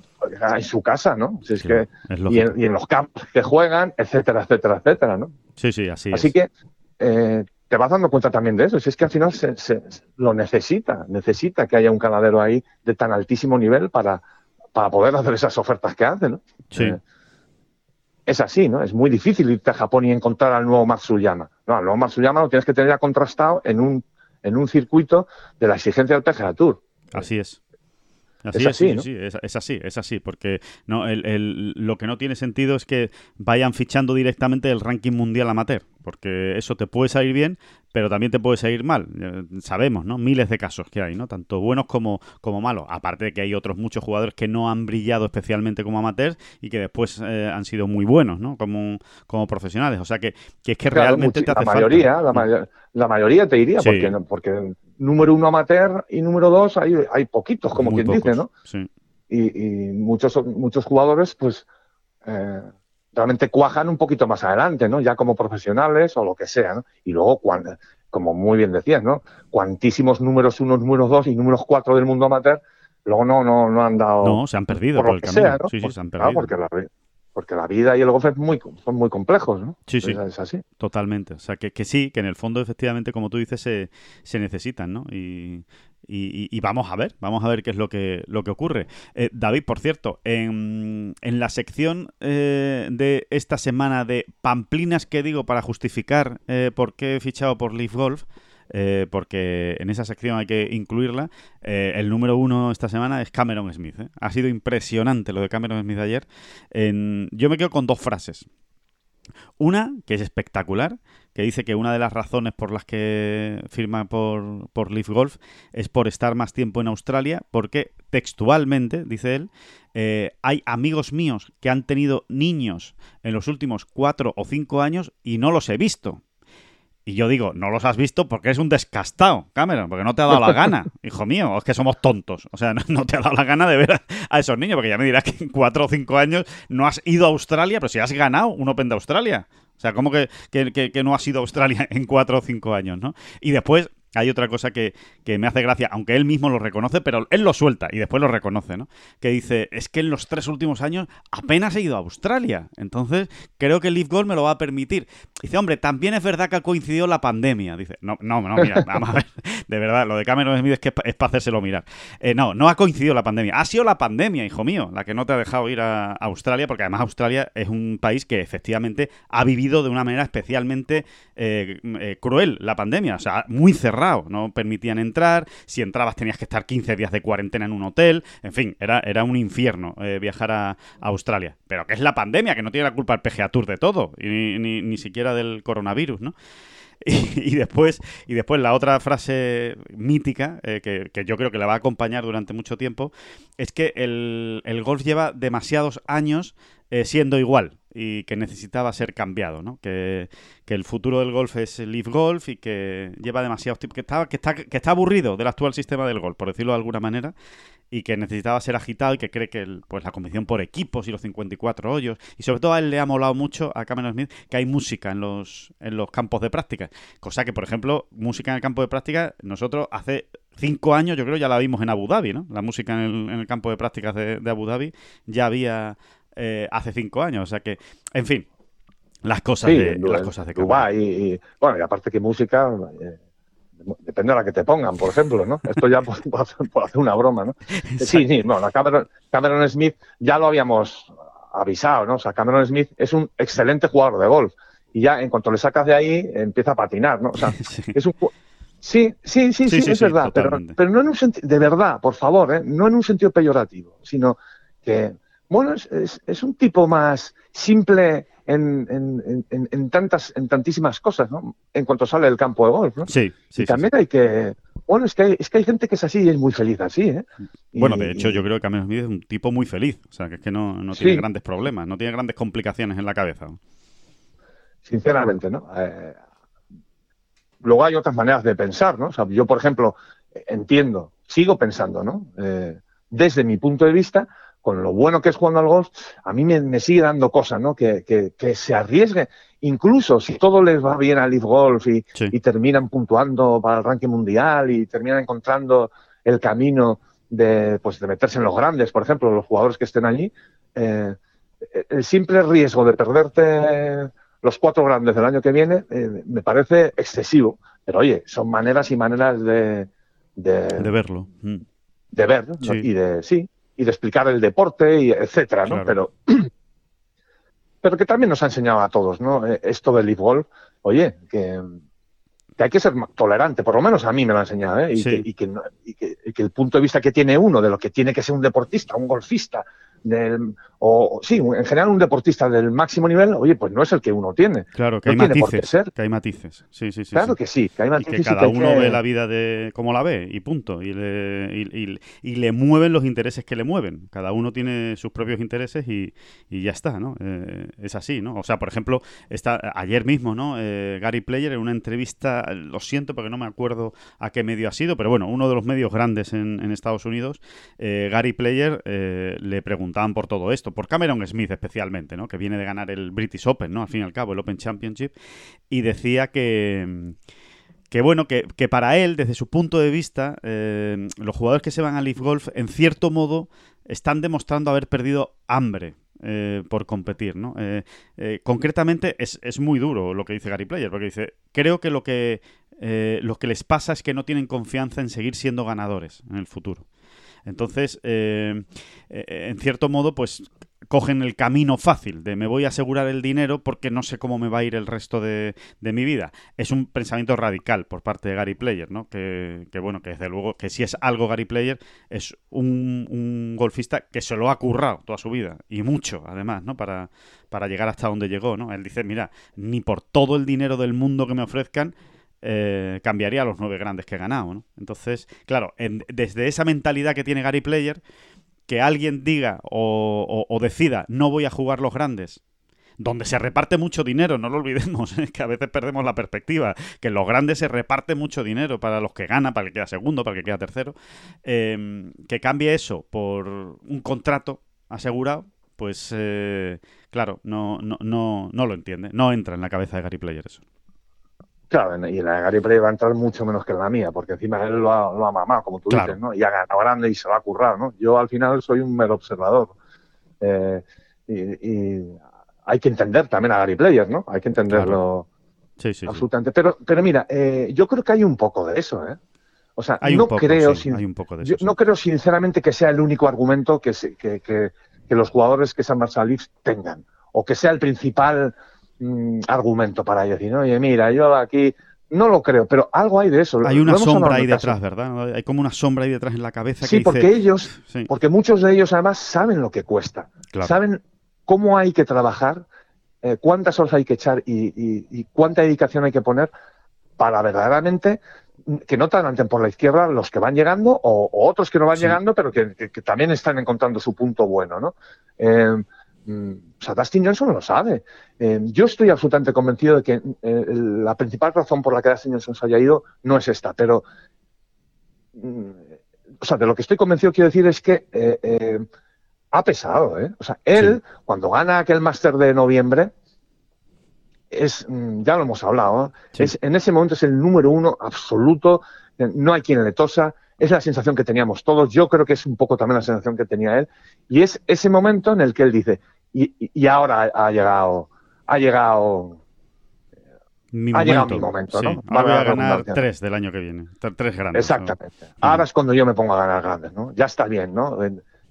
en su casa, ¿no? Si es que, y, en, los campos que juegan, etcétera, etcétera, etcétera, ¿no?
Sí, sí, así,
así que eh, te vas dando cuenta también de eso. Si es que al final se, lo necesita, necesita que haya un caladero ahí de tan altísimo nivel para, para poder hacer esas ofertas que hace, ¿no?
Sí
es así, ¿no? Es muy difícil irte a Japón y encontrar al nuevo Matsuyama. No, al nuevo Matsuyama lo tienes que tener ya contrastado en un, en un circuito de la exigencia del PGA Tour.
Así es. Así es, así, sí, es, así, es así, porque no, el, lo que no tiene sentido es que vayan fichando directamente el ranking mundial amateur. Porque eso te puede salir bien, pero también te puede salir mal. Eh, sabemos, ¿no? Miles de casos que hay, ¿no? Tanto buenos como, como malos. Aparte de que hay otros muchos jugadores que no han brillado especialmente como amateurs y que después eh, han sido muy buenos, ¿no? Como, como profesionales. O sea que, que es que realmente te hace
la mayoría, La, mm. la, mayoría te diría, porque, porque número uno amateur y número dos hay, hay poquitos, como quien dice, ¿no?
Sí.
Y, y, muchos, muchos jugadores, pues... Eh, realmente cuajan un poquito más adelante, ¿no? Ya como profesionales o lo que sea, ¿no? Y luego, cuando, como muy bien decías, ¿no? Cuantísimos números uno, números dos y números cuatro del mundo amateur, luego no, no, no han dado...
No, se han perdido por, el camino. Sea, ¿no? Sí, sí, se han perdido.
porque la, porque la vida y el golf muy, son muy complejos, ¿no?
Sí, sí.
Es, así.
Totalmente. O sea, que, que, sí, que en el fondo, efectivamente, como tú dices, se, se necesitan, ¿no? Y, y, vamos a ver, vamos a ver qué es lo que, lo que ocurre. Eh, David, por cierto, en, en la sección eh, de esta semana de pamplinas que digo para justificar eh, por qué he fichado por Leaf Golf, porque en esa sección hay que incluirla. el número uno esta semana es Cameron Smith. Ha sido impresionante lo de Cameron Smith ayer. yo me quedo con dos frases. Una, que es espectacular, que dice que una de las razones por las que firma por, por Leaf Golf es por estar más tiempo en Australia, porque textualmente, dice él, eh, hay amigos míos que han tenido niños en los últimos cuatro o cinco años y no los he visto. Y yo digo, no los has visto porque es un descastado, Cameron, porque no te ha dado la gana, hijo mío, es que somos tontos. O sea, no, te ha dado la gana de ver a, esos niños, porque ya me dirás que en cuatro o cinco años no has ido a Australia, pero si has ganado un Open de Australia. O sea, ¿cómo que, que, que no has ido a Australia en cuatro o cinco años, no? Y después, hay otra cosa que, me hace gracia, aunque él mismo lo reconoce, pero él lo suelta y después lo reconoce, ¿no? Que dice, es que en los tres últimos años apenas he ido a Australia. Entonces, creo que el Leaf Gold me lo va a permitir. Dice, hombre, también es verdad que ha coincidido la pandemia. Dice, no, no, no, mira, vamos a ver. De verdad, lo de Cameron Smith es que es para hacérselo mirar. Eh, no, no ha coincidido la pandemia. Ha sido la pandemia, hijo mío, la que no te ha dejado ir a, Australia, porque además Australia es un país que efectivamente ha vivido de una manera especialmente eh, eh, cruel la pandemia. O sea, muy cerrado, ¿no? permitían entrar, si entrabas tenías que estar 15 días de cuarentena en un hotel, en fin, era, un infierno eh, viajar a, Australia. Pero que es la pandemia, que no tiene la culpa el PGA Tour de todo, ni, ni, siquiera del coronavirus, ¿no? Y, después, y después la otra frase mítica, eh, que, yo creo que la va a acompañar durante mucho tiempo, es que el golf lleva demasiados años eh, siendo igual y que necesitaba ser cambiado, ¿no? Que, el futuro del golf es el Leaf Golf y que lleva demasiados tiempos, que está, que, está, que está aburrido del actual sistema del golf, por decirlo de alguna manera, y que necesitaba ser agitado y que cree que pues la competición por equipos y los 54 hoyos, y sobre todo a él le ha molado mucho a Cameron Smith que hay música en los, en los campos de práctica, cosa que, por ejemplo, música en el campo de práctica, nosotros hace cinco años yo creo ya la vimos en Abu Dhabi, ¿no? La música en el, campo de prácticas de Abu Dhabi ya había eh, hace cinco años. O sea que, en fin, las cosas de las cosas de
y, bueno, y aparte que música eh, depende de la que te pongan, por ejemplo, ¿no? Esto ya por, hacer una broma, ¿no? Sí, sí, bueno, Cameron, Cameron Smith ya lo habíamos avisado, ¿no? O sea, Cameron Smith es un excelente jugador de golf y ya en cuanto le sacas de ahí empieza a patinar, ¿no? O sea, es un Sí, sí, sí, sí, es verdad, pero, pero, no en un sentido, de verdad, por favor, ¿eh? no en un sentido peyorativo, sino que bueno, es, es, un tipo más simple en, en, en, tantas, en tantísimas cosas, ¿no? En cuanto sale del campo de golf, ¿no?
Sí, sí.
Y también hay que, bueno, es que hay, es que hay gente que es así y es muy feliz así, ¿eh?
Bueno, de hecho, yo creo que Cameron Smith es un tipo muy feliz, o sea, que es que no, no tiene grandes problemas, no tiene grandes complicaciones en la cabeza.
Sinceramente, ¿no? Eh, luego hay otras maneras de pensar, ¿no? O sea, yo, por ejemplo, entiendo, sigo pensando, ¿no? Eh, desde mi punto de vista, con lo bueno que es jugando al golf, a mí me, sigue dando cosas, ¿no? Que, que, se arriesgue, incluso si todo les va bien al Leaf Golf y, y, terminan puntuando para el ranking mundial y terminan encontrando el camino de, pues, de meterse en los grandes, por ejemplo, los jugadores que estén allí, eh, el simple riesgo de perderte los cuatro grandes del año que viene eh, me parece excesivo. Pero oye, son maneras y maneras de...
De, verlo. Mm.
De ver, y de... Sí, y de explicar el deporte, y etcétera, ¿no? Pero, pero que también nos ha enseñado a todos, ¿no? Eh, esto del Leaf Golf, oye, que, hay que ser tolerante, por lo menos a mí me lo ha enseñado, ¿eh? Y, que, y, que, el punto de vista que tiene uno de lo que tiene que ser un deportista, un golfista, del, o sí, en general un deportista del máximo nivel, oye, pues no es el que uno tiene.
Claro, que hay matices. Que hay matices. Sí, sí, sí.
Claro que sí, que hay matices.
Y que cada uno ve la vida de como la ve y punto. Y le, y, le mueven los intereses que le mueven. Cada uno tiene sus propios intereses y, ya está, ¿no? Eh, es así, ¿no? O sea, por ejemplo, está, ayer mismo, ¿no? Eh, Gary Player en una entrevista, lo siento porque no me acuerdo a qué medio ha sido, pero bueno, uno de los medios grandes en, en Estados Unidos, eh, Gary Player le preguntaban por todo esto por Cameron Smith especialmente, ¿no? Que viene de ganar el British Open, ¿no? Al fin y al cabo, el Open Championship. Y decía que que bueno, que, para él, desde su punto de vista, eh, los jugadores que se van a Leaf Golf, en cierto modo, están demostrando haber perdido hambre eh, por competir, ¿no? Eh, concretamente, es, es, muy duro lo que dice Gary Player, porque dice, creo que lo que, lo que les pasa es que no tienen confianza en seguir siendo ganadores en el futuro. Entonces, eh, eh, en cierto modo, pues cogen el camino fácil de me voy a asegurar el dinero porque no sé cómo me va a ir el resto de, mi vida. Es un pensamiento radical por parte de Gary Player, ¿no? Que, bueno, que desde luego, que si es algo Gary Player, es un, golfista que se lo ha currado toda su vida, y mucho además, ¿no? Para, para llegar hasta donde llegó, ¿no? Él dice, mira, ni por todo el dinero del mundo que me ofrezcan, eh, cambiaría a los nueve grandes que he ganado. ¿no? Entonces, claro, desde esa mentalidad que tiene Gary Player, que alguien diga o, decida no voy a jugar los grandes, donde se reparte mucho dinero, no lo olvidemos, que a veces perdemos la perspectiva, que en los grandes se reparte mucho dinero para los que ganan, para que queda segundo, para el que queda tercero, em, que cambie eso por un contrato asegurado, pues eh, claro, no, no, no, no lo entiende, no entra en la cabeza de Gary Player eso.
Claro, y la de Gary Player va a entrar mucho menos que en la mía, porque encima él lo ha, lo ha mamado, como tú dices, ¿no? Y ha ganado grande y se va a currar, ¿no? Yo al final soy un mero observador. Eh, y, hay que entender también a Gary Player, ¿no? Hay que entenderlo sí, sí, absolutamente. Pero, pero mira, eh, yo creo que hay un poco de eso, ¿eh? O sea, no creo, hay un poco de eso, yo no creo sinceramente que sea el único argumento que, que, que, que los jugadores que San Marcelo tengan, o que sea el principal Mm, argumento para decir, oye, mira, yo aquí no lo creo, pero algo hay de eso.
Hay una sombra ahí detrás, ¿verdad? Hay como una sombra ahí detrás en la cabeza.
Sí, porque ellos, porque muchos de ellos además saben lo que cuesta, saben cómo hay que trabajar, eh, cuántas horas hay que echar y, cuánta dedicación hay que poner para verdaderamente que no te adelanten por la izquierda los que van llegando o, otros que no van llegando, pero que, también están encontrando su punto bueno, ¿no? Eh, Mm, o sea, Dustin Johnson lo sabe. Eh, yo estoy absolutamente convencido de que eh, la principal razón por la que Dustin Johnson se haya ido no es esta, pero. Mm, o sea, de lo que estoy convencido quiero decir es que eh, ha pesado, ¿eh? O sea, él, cuando gana aquel máster de noviembre, es, mm, ya lo hemos hablado, es, en ese momento es el número uno absoluto, no hay quien le tosa, es la sensación que teníamos todos, yo creo que es un poco también la sensación que tenía él, y es ese momento en el que él dice, y, ahora ha llegado, ha llegado
mi ha llegado mi momento, ¿no? Ahora voy a ganar tres del año que viene, tres grandes.
Exactamente. Ahora es cuando yo me pongo a ganar grandes, ¿no? Ya está bien, ¿no?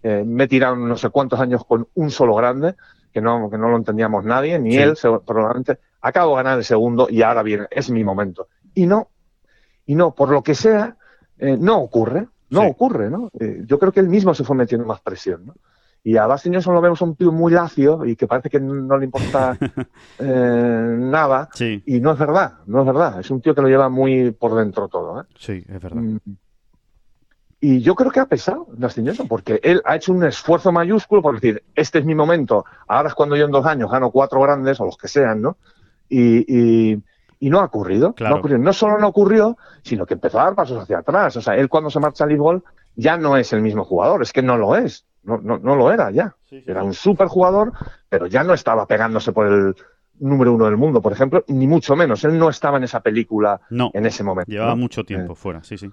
Eh, me he tirado no sé cuántos años con un solo grande, que no, que no lo entendíamos nadie, ni él, probablemente. Acabo de ganar el segundo y ahora viene, es mi momento. Y no, y no, por lo que sea, eh, no ocurre, no ocurre, ¿no? Eh, yo creo que él mismo se fue metiendo más presión, ¿no? Y a Dustin Johnson lo vemos un tío muy lacio y que parece que no le importa eh, nada. Y no es verdad, no es verdad. Es un tío que lo lleva muy por dentro todo. ¿eh?
Sí, es verdad. Mm.
Y yo creo que ha pesado Johnson, porque él ha hecho un esfuerzo mayúsculo por decir, este es mi momento, ahora es cuando yo en dos años gano cuatro grandes, o los que sean, ¿no? Y, y, no ha ocurrido. No, ha ocurrido. no solo no ocurrió, sino que empezó a dar pasos hacia atrás. O sea, él cuando se marcha al Ball ya no es el mismo jugador, es que no lo es. No, no, no lo era ya. era un super jugador, pero ya no estaba pegándose por el número uno del mundo, por ejemplo, ni mucho menos. Él no estaba en esa película en ese momento.
Llevaba mucho tiempo eh. fuera, sí, sí.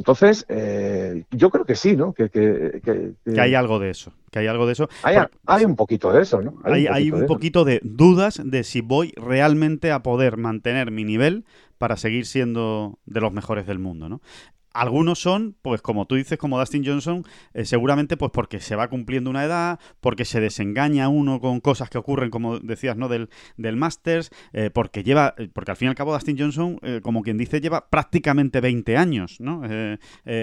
Entonces, eh, yo creo que sí, ¿no? Que,
que, hay algo de eso. Que hay algo de eso.
Hay, un poquito de eso, ¿no?
Hay, un, poquito, de, dudas de si voy realmente a poder mantener mi nivel para seguir siendo de los mejores del mundo, ¿no? Algunos son, pues como tú dices, como Dustin Johnson, eh, seguramente pues porque se va cumpliendo una edad, porque se desengaña uno con cosas que ocurren, como decías, ¿no? Del, del Masters, eh, porque lleva, eh, porque al fin y al cabo Dustin Johnson, como quien dice, lleva prácticamente 20 años, ¿no?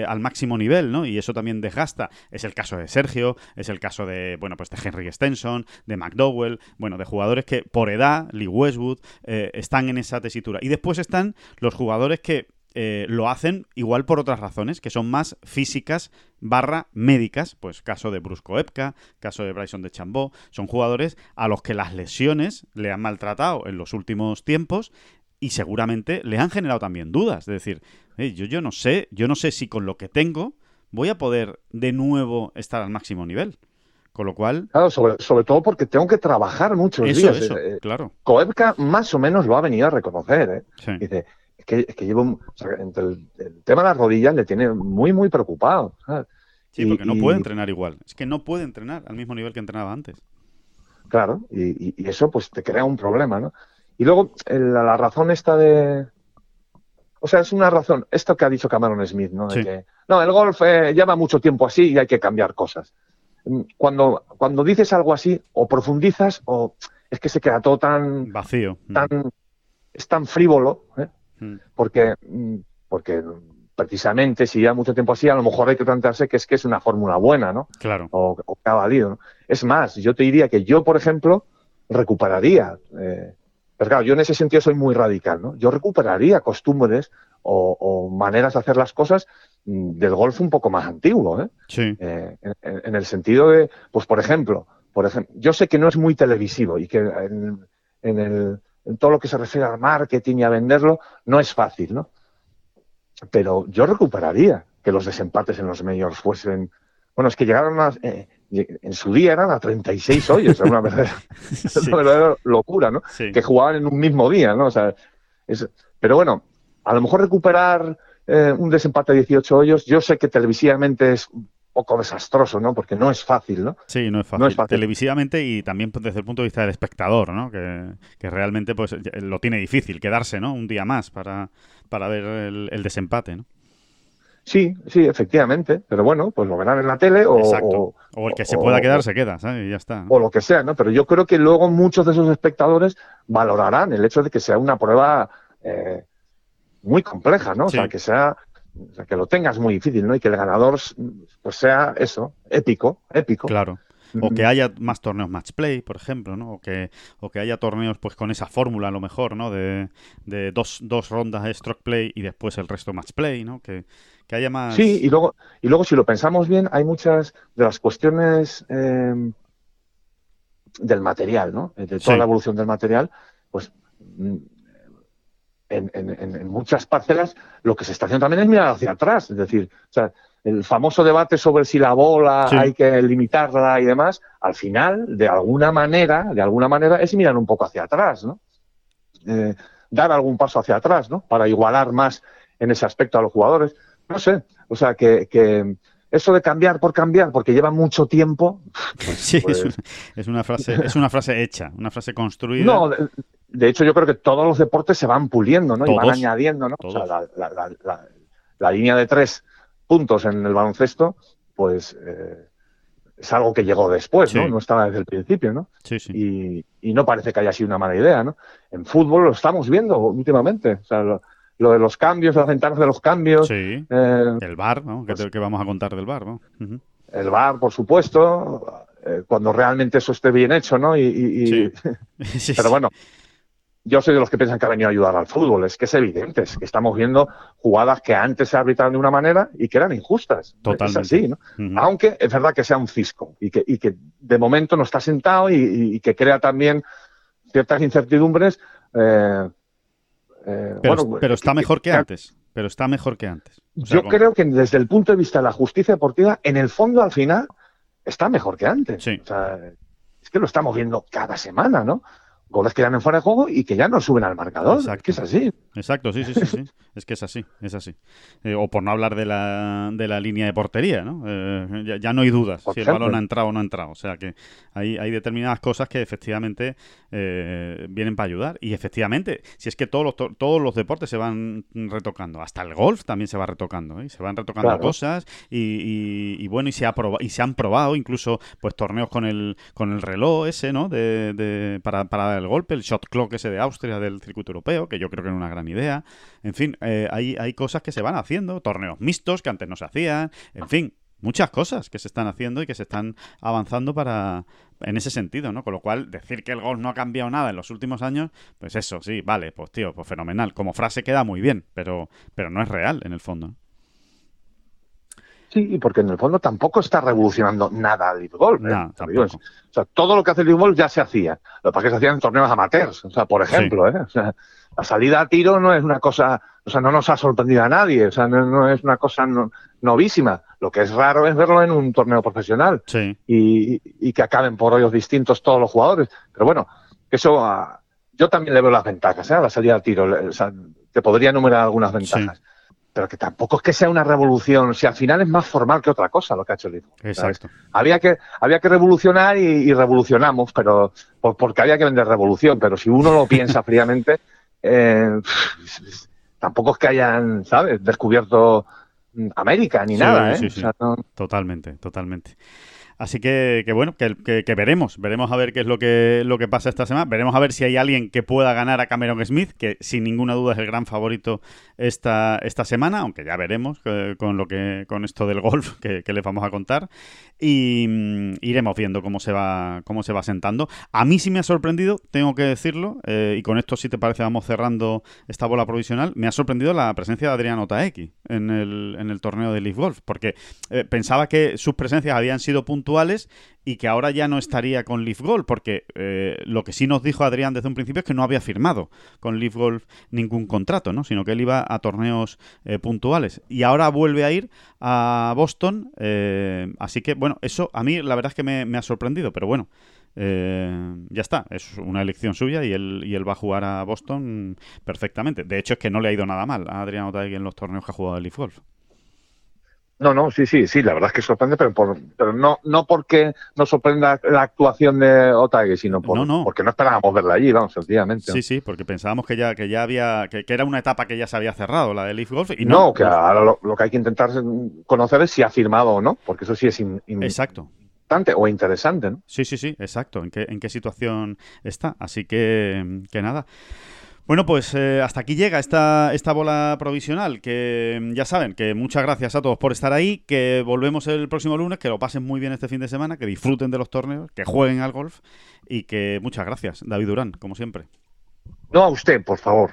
al máximo nivel, ¿no? Y eso también desgasta. Es el caso de Sergio, es el caso de, bueno, pues de Henry Stenson, de McDowell, bueno, de jugadores que por edad, Lee Westwood, están en esa tesitura. Y después están los jugadores que eh, lo hacen igual por otras razones, que son más físicas barra médicas, pues caso de Brusco Epka, caso de Bryson de Chambó, son jugadores a los que las lesiones le han maltratado en los últimos tiempos y seguramente le han generado también dudas, es decir, yo, yo no sé, yo no sé si con lo que tengo voy a poder de nuevo estar al máximo nivel. Con lo cual.
Claro, sobre, todo porque tengo que trabajar muchos días.
Eso, eh, claro.
Koepka más o menos lo ha venido a reconocer. ¿eh? Dice, que, que llevo, entre el, tema de las rodillas le tiene muy, muy preocupado.
Sí, porque no puede entrenar igual. Es que no puede entrenar al mismo nivel que entrenaba antes.
Claro, y, eso pues te crea un problema, ¿no? Y luego la, razón esta de... O sea, es una razón, esto que ha dicho Cameron Smith, ¿no? De que, no, el golf eh, lleva mucho tiempo así y hay que cambiar cosas. Mm, cuando, cuando dices algo así, o profundizas, o es que se queda todo tan...
Vacío.
Tan, es tan frívolo, ¿eh? Mm. Porque, mm, porque precisamente si ya mucho tiempo así, a lo mejor hay que plantearse que es que es una fórmula buena, ¿no?
Claro.
O, que ha valido. Es más, yo te diría que yo, por ejemplo, recuperaría. Eh, pero claro, yo en ese sentido soy muy radical, ¿no? Yo recuperaría costumbres o, maneras de hacer las cosas mm, del golf un poco más antiguo, ¿eh?
Sí.
Eh, en, el sentido de, pues por ejemplo, por ejemplo, yo sé que no es muy televisivo y que en el en todo lo que se refiere al marketing y a venderlo, no es fácil, ¿no? Pero yo recuperaría que los desempates en los medios fuesen. Bueno, es que llegaron a. Eh, en su día eran a 36 hoyos, era una verdadera, locura, ¿no? Que jugaban en un mismo día, ¿no? O sea, pero bueno, a lo mejor recuperar eh, un desempate de 18 hoyos, yo sé que televisivamente es poco desastroso, ¿no? Porque no es fácil, ¿no?
Sí, no es fácil. Televisivamente y también desde el punto de vista del espectador, ¿no? Que, realmente pues lo tiene difícil quedarse, ¿no? Un día más para, para ver el, desempate, ¿no?
Sí, sí, efectivamente. Pero bueno, pues lo verán en la tele o...
Exacto. O, el que se pueda quedar se queda, ¿sabes? Y ya está.
O lo que sea, ¿no? Pero yo creo que luego muchos de esos espectadores valorarán el hecho de que sea una prueba eh, muy compleja, ¿no? O sea, que sea o sea, que lo tengas muy difícil, ¿no? Y que el ganador pues sea eso, épico, épico.
Claro. O que haya más torneos match play, por ejemplo, ¿no? O que, o que haya torneos pues con esa fórmula a lo mejor, ¿no? De, de dos, dos rondas de stroke play y después el resto match play, ¿no? Que, que haya más...
Sí, y luego, y luego si lo pensamos bien, hay muchas de las cuestiones em, del material, ¿no? De toda la evolución del material, pues mm, en, muchas parcelas lo que se está haciendo también es mirar hacia atrás. Es decir, o sea, el famoso debate sobre si la bola hay que limitarla y demás, al final, de alguna manera, de alguna manera, es mirar un poco hacia atrás, ¿no? Eh, dar algún paso hacia atrás, ¿no? Para igualar más en ese aspecto a los jugadores. No sé, o sea, que, eso de cambiar por cambiar, porque lleva mucho tiempo.
Pues, sí, es, es, una frase, es una frase hecha, una frase construida.
No, de hecho, yo creo que todos los deportes se van puliendo, ¿no? Y van añadiendo, ¿no? O sea, la, línea de tres puntos en el baloncesto, pues eh, es algo que llegó después, ¿no? No estaba desde el principio, ¿no?
Sí, sí.
Y, no parece que haya sido una mala idea, ¿no? En fútbol lo estamos viendo últimamente. O sea, lo, de los cambios, las ventanas de los cambios.
Sí. Eh, el bar, ¿no? ¿Qué, pues vamos a contar del bar, ¿no?
El bar, por supuesto, eh, cuando realmente eso esté bien hecho, ¿no? Y, sí. Pero bueno, yo soy de los que piensan que ha venido a ayudar al fútbol. Es que es evidente, es que estamos viendo jugadas que antes se arbitraban de una manera y que eran injustas.
Totalmente.
Es así, ¿no? Aunque es verdad que sea un cisco y que, y que de momento no está sentado y, que crea también ciertas incertidumbres. Eh,
eh, pero, está mejor que, antes. Pero está mejor que antes.
yo creo que desde el punto de vista de la justicia deportiva, en el fondo, al final, está mejor que antes.
Sí.
O sea, es que lo estamos viendo cada semana, ¿no? Goles que no fuera de juego y que ya no suben al marcador. Exacto. Que es así.
Exacto, sí, sí, sí, sí. es que es así, es así. Eh, o por no hablar de la, de la línea de portería, ¿no? Eh, ya, no hay dudas si el balón ha entrado o no ha entrado. O sea que hay, hay determinadas cosas que efectivamente eh, vienen para ayudar. Y efectivamente, si es que todos los, todos los deportes se van retocando, hasta el golf también se va retocando, ¿eh? se van retocando cosas y, bueno, y se, ha y se han probado incluso pues torneos con el, con el reloj ese, ¿no? De, para, para el golpe, el shot clock ese de Austria del circuito europeo, que yo creo que es una gran idea. En fin, eh, hay, hay cosas que se van haciendo, torneos mixtos que antes no se hacían, en fin, muchas cosas que se están haciendo y que se están avanzando para en ese sentido, ¿no? Con lo cual, decir que el golf no ha cambiado nada en los últimos años, pues eso, sí, vale, pues tío, pues fenomenal. Como frase queda muy bien, pero, pero no es real en el fondo.
Sí, porque en el fondo tampoco está revolucionando nada el Golf. ¿eh? o sea, todo lo que hace el Golf ya se hacía. Lo que que se hacían en torneos amateurs. O sea, por ejemplo, ¿eh? o sea, la salida a tiro no es una cosa, o sea, no nos ha sorprendido a nadie. O sea, no, es una cosa novísima. Lo que es raro es verlo en un torneo profesional y, que acaben por hoyos distintos todos los jugadores. Pero bueno, eso ah, yo también le veo las ventajas ¿eh? a la salida al tiro. O sea, te podría enumerar algunas ventajas. Pero que tampoco es que sea una revolución, si al final es más formal que otra cosa lo que ha hecho el libro.
Exacto.
Había que, había que revolucionar y, revolucionamos, pero porque había que vender revolución, pero si uno lo piensa fríamente, eh, tampoco es que hayan, ¿sabes?, descubierto América ni nada, ¿eh?
Totalmente, totalmente. Así que, bueno, que, que, veremos, veremos a ver qué es lo que, lo que pasa esta semana, veremos a ver si hay alguien que pueda ganar a Cameron Smith, que sin ninguna duda es el gran favorito esta, esta semana, aunque ya veremos eh, con lo que con esto del golf que, que les vamos a contar y mm, iremos viendo cómo se va cómo se va sentando. A mí sí me ha sorprendido, tengo que decirlo, eh, y con esto si te parece vamos cerrando esta bola provisional, me ha sorprendido la presencia de Adriano Taeki en el, en el torneo de Leaf Golf, porque eh, pensaba que sus presencias habían sido puntuales y que ahora ya no estaría con Leaf Golf, porque eh, lo que sí nos dijo Adrián desde un principio es que no había firmado con Leaf Golf ningún contrato, ¿no? sino que él iba a torneos puntuales. Y ahora vuelve a ir a Boston, así que bueno, eso a mí la verdad es que me, ha sorprendido, pero bueno, eh, ya está, es una elección suya y él, y él va a jugar a Boston perfectamente. De hecho, es que no le ha ido nada mal a Adriano Otaegui en los torneos que ha jugado el Leaf Golf.
No, no, sí, sí, sí, la verdad es que sorprende, pero, pero no, no porque nos sorprenda la actuación de Otaegui, sino por, porque no esperábamos verla allí, vamos, sencillamente.
Sí, sí, porque pensábamos que ya, que ya había, que, era una etapa que ya se había cerrado, la de Leaf Golf. Y
no, que ahora lo, que hay que intentar conocer es si ha firmado o no, porque eso sí es
exacto.
importante o interesante, ¿no?
Sí, sí, sí, exacto, en qué, en qué situación está. Así que, que nada. Bueno, pues eh, hasta aquí llega esta, esta bola provisional, que mm, ya saben que muchas gracias a todos por estar ahí, que volvemos el próximo lunes, que lo pasen muy bien este fin de semana, que disfruten de los torneos, que jueguen al golf y que muchas gracias, David Durán, como siempre.
No a usted, por favor.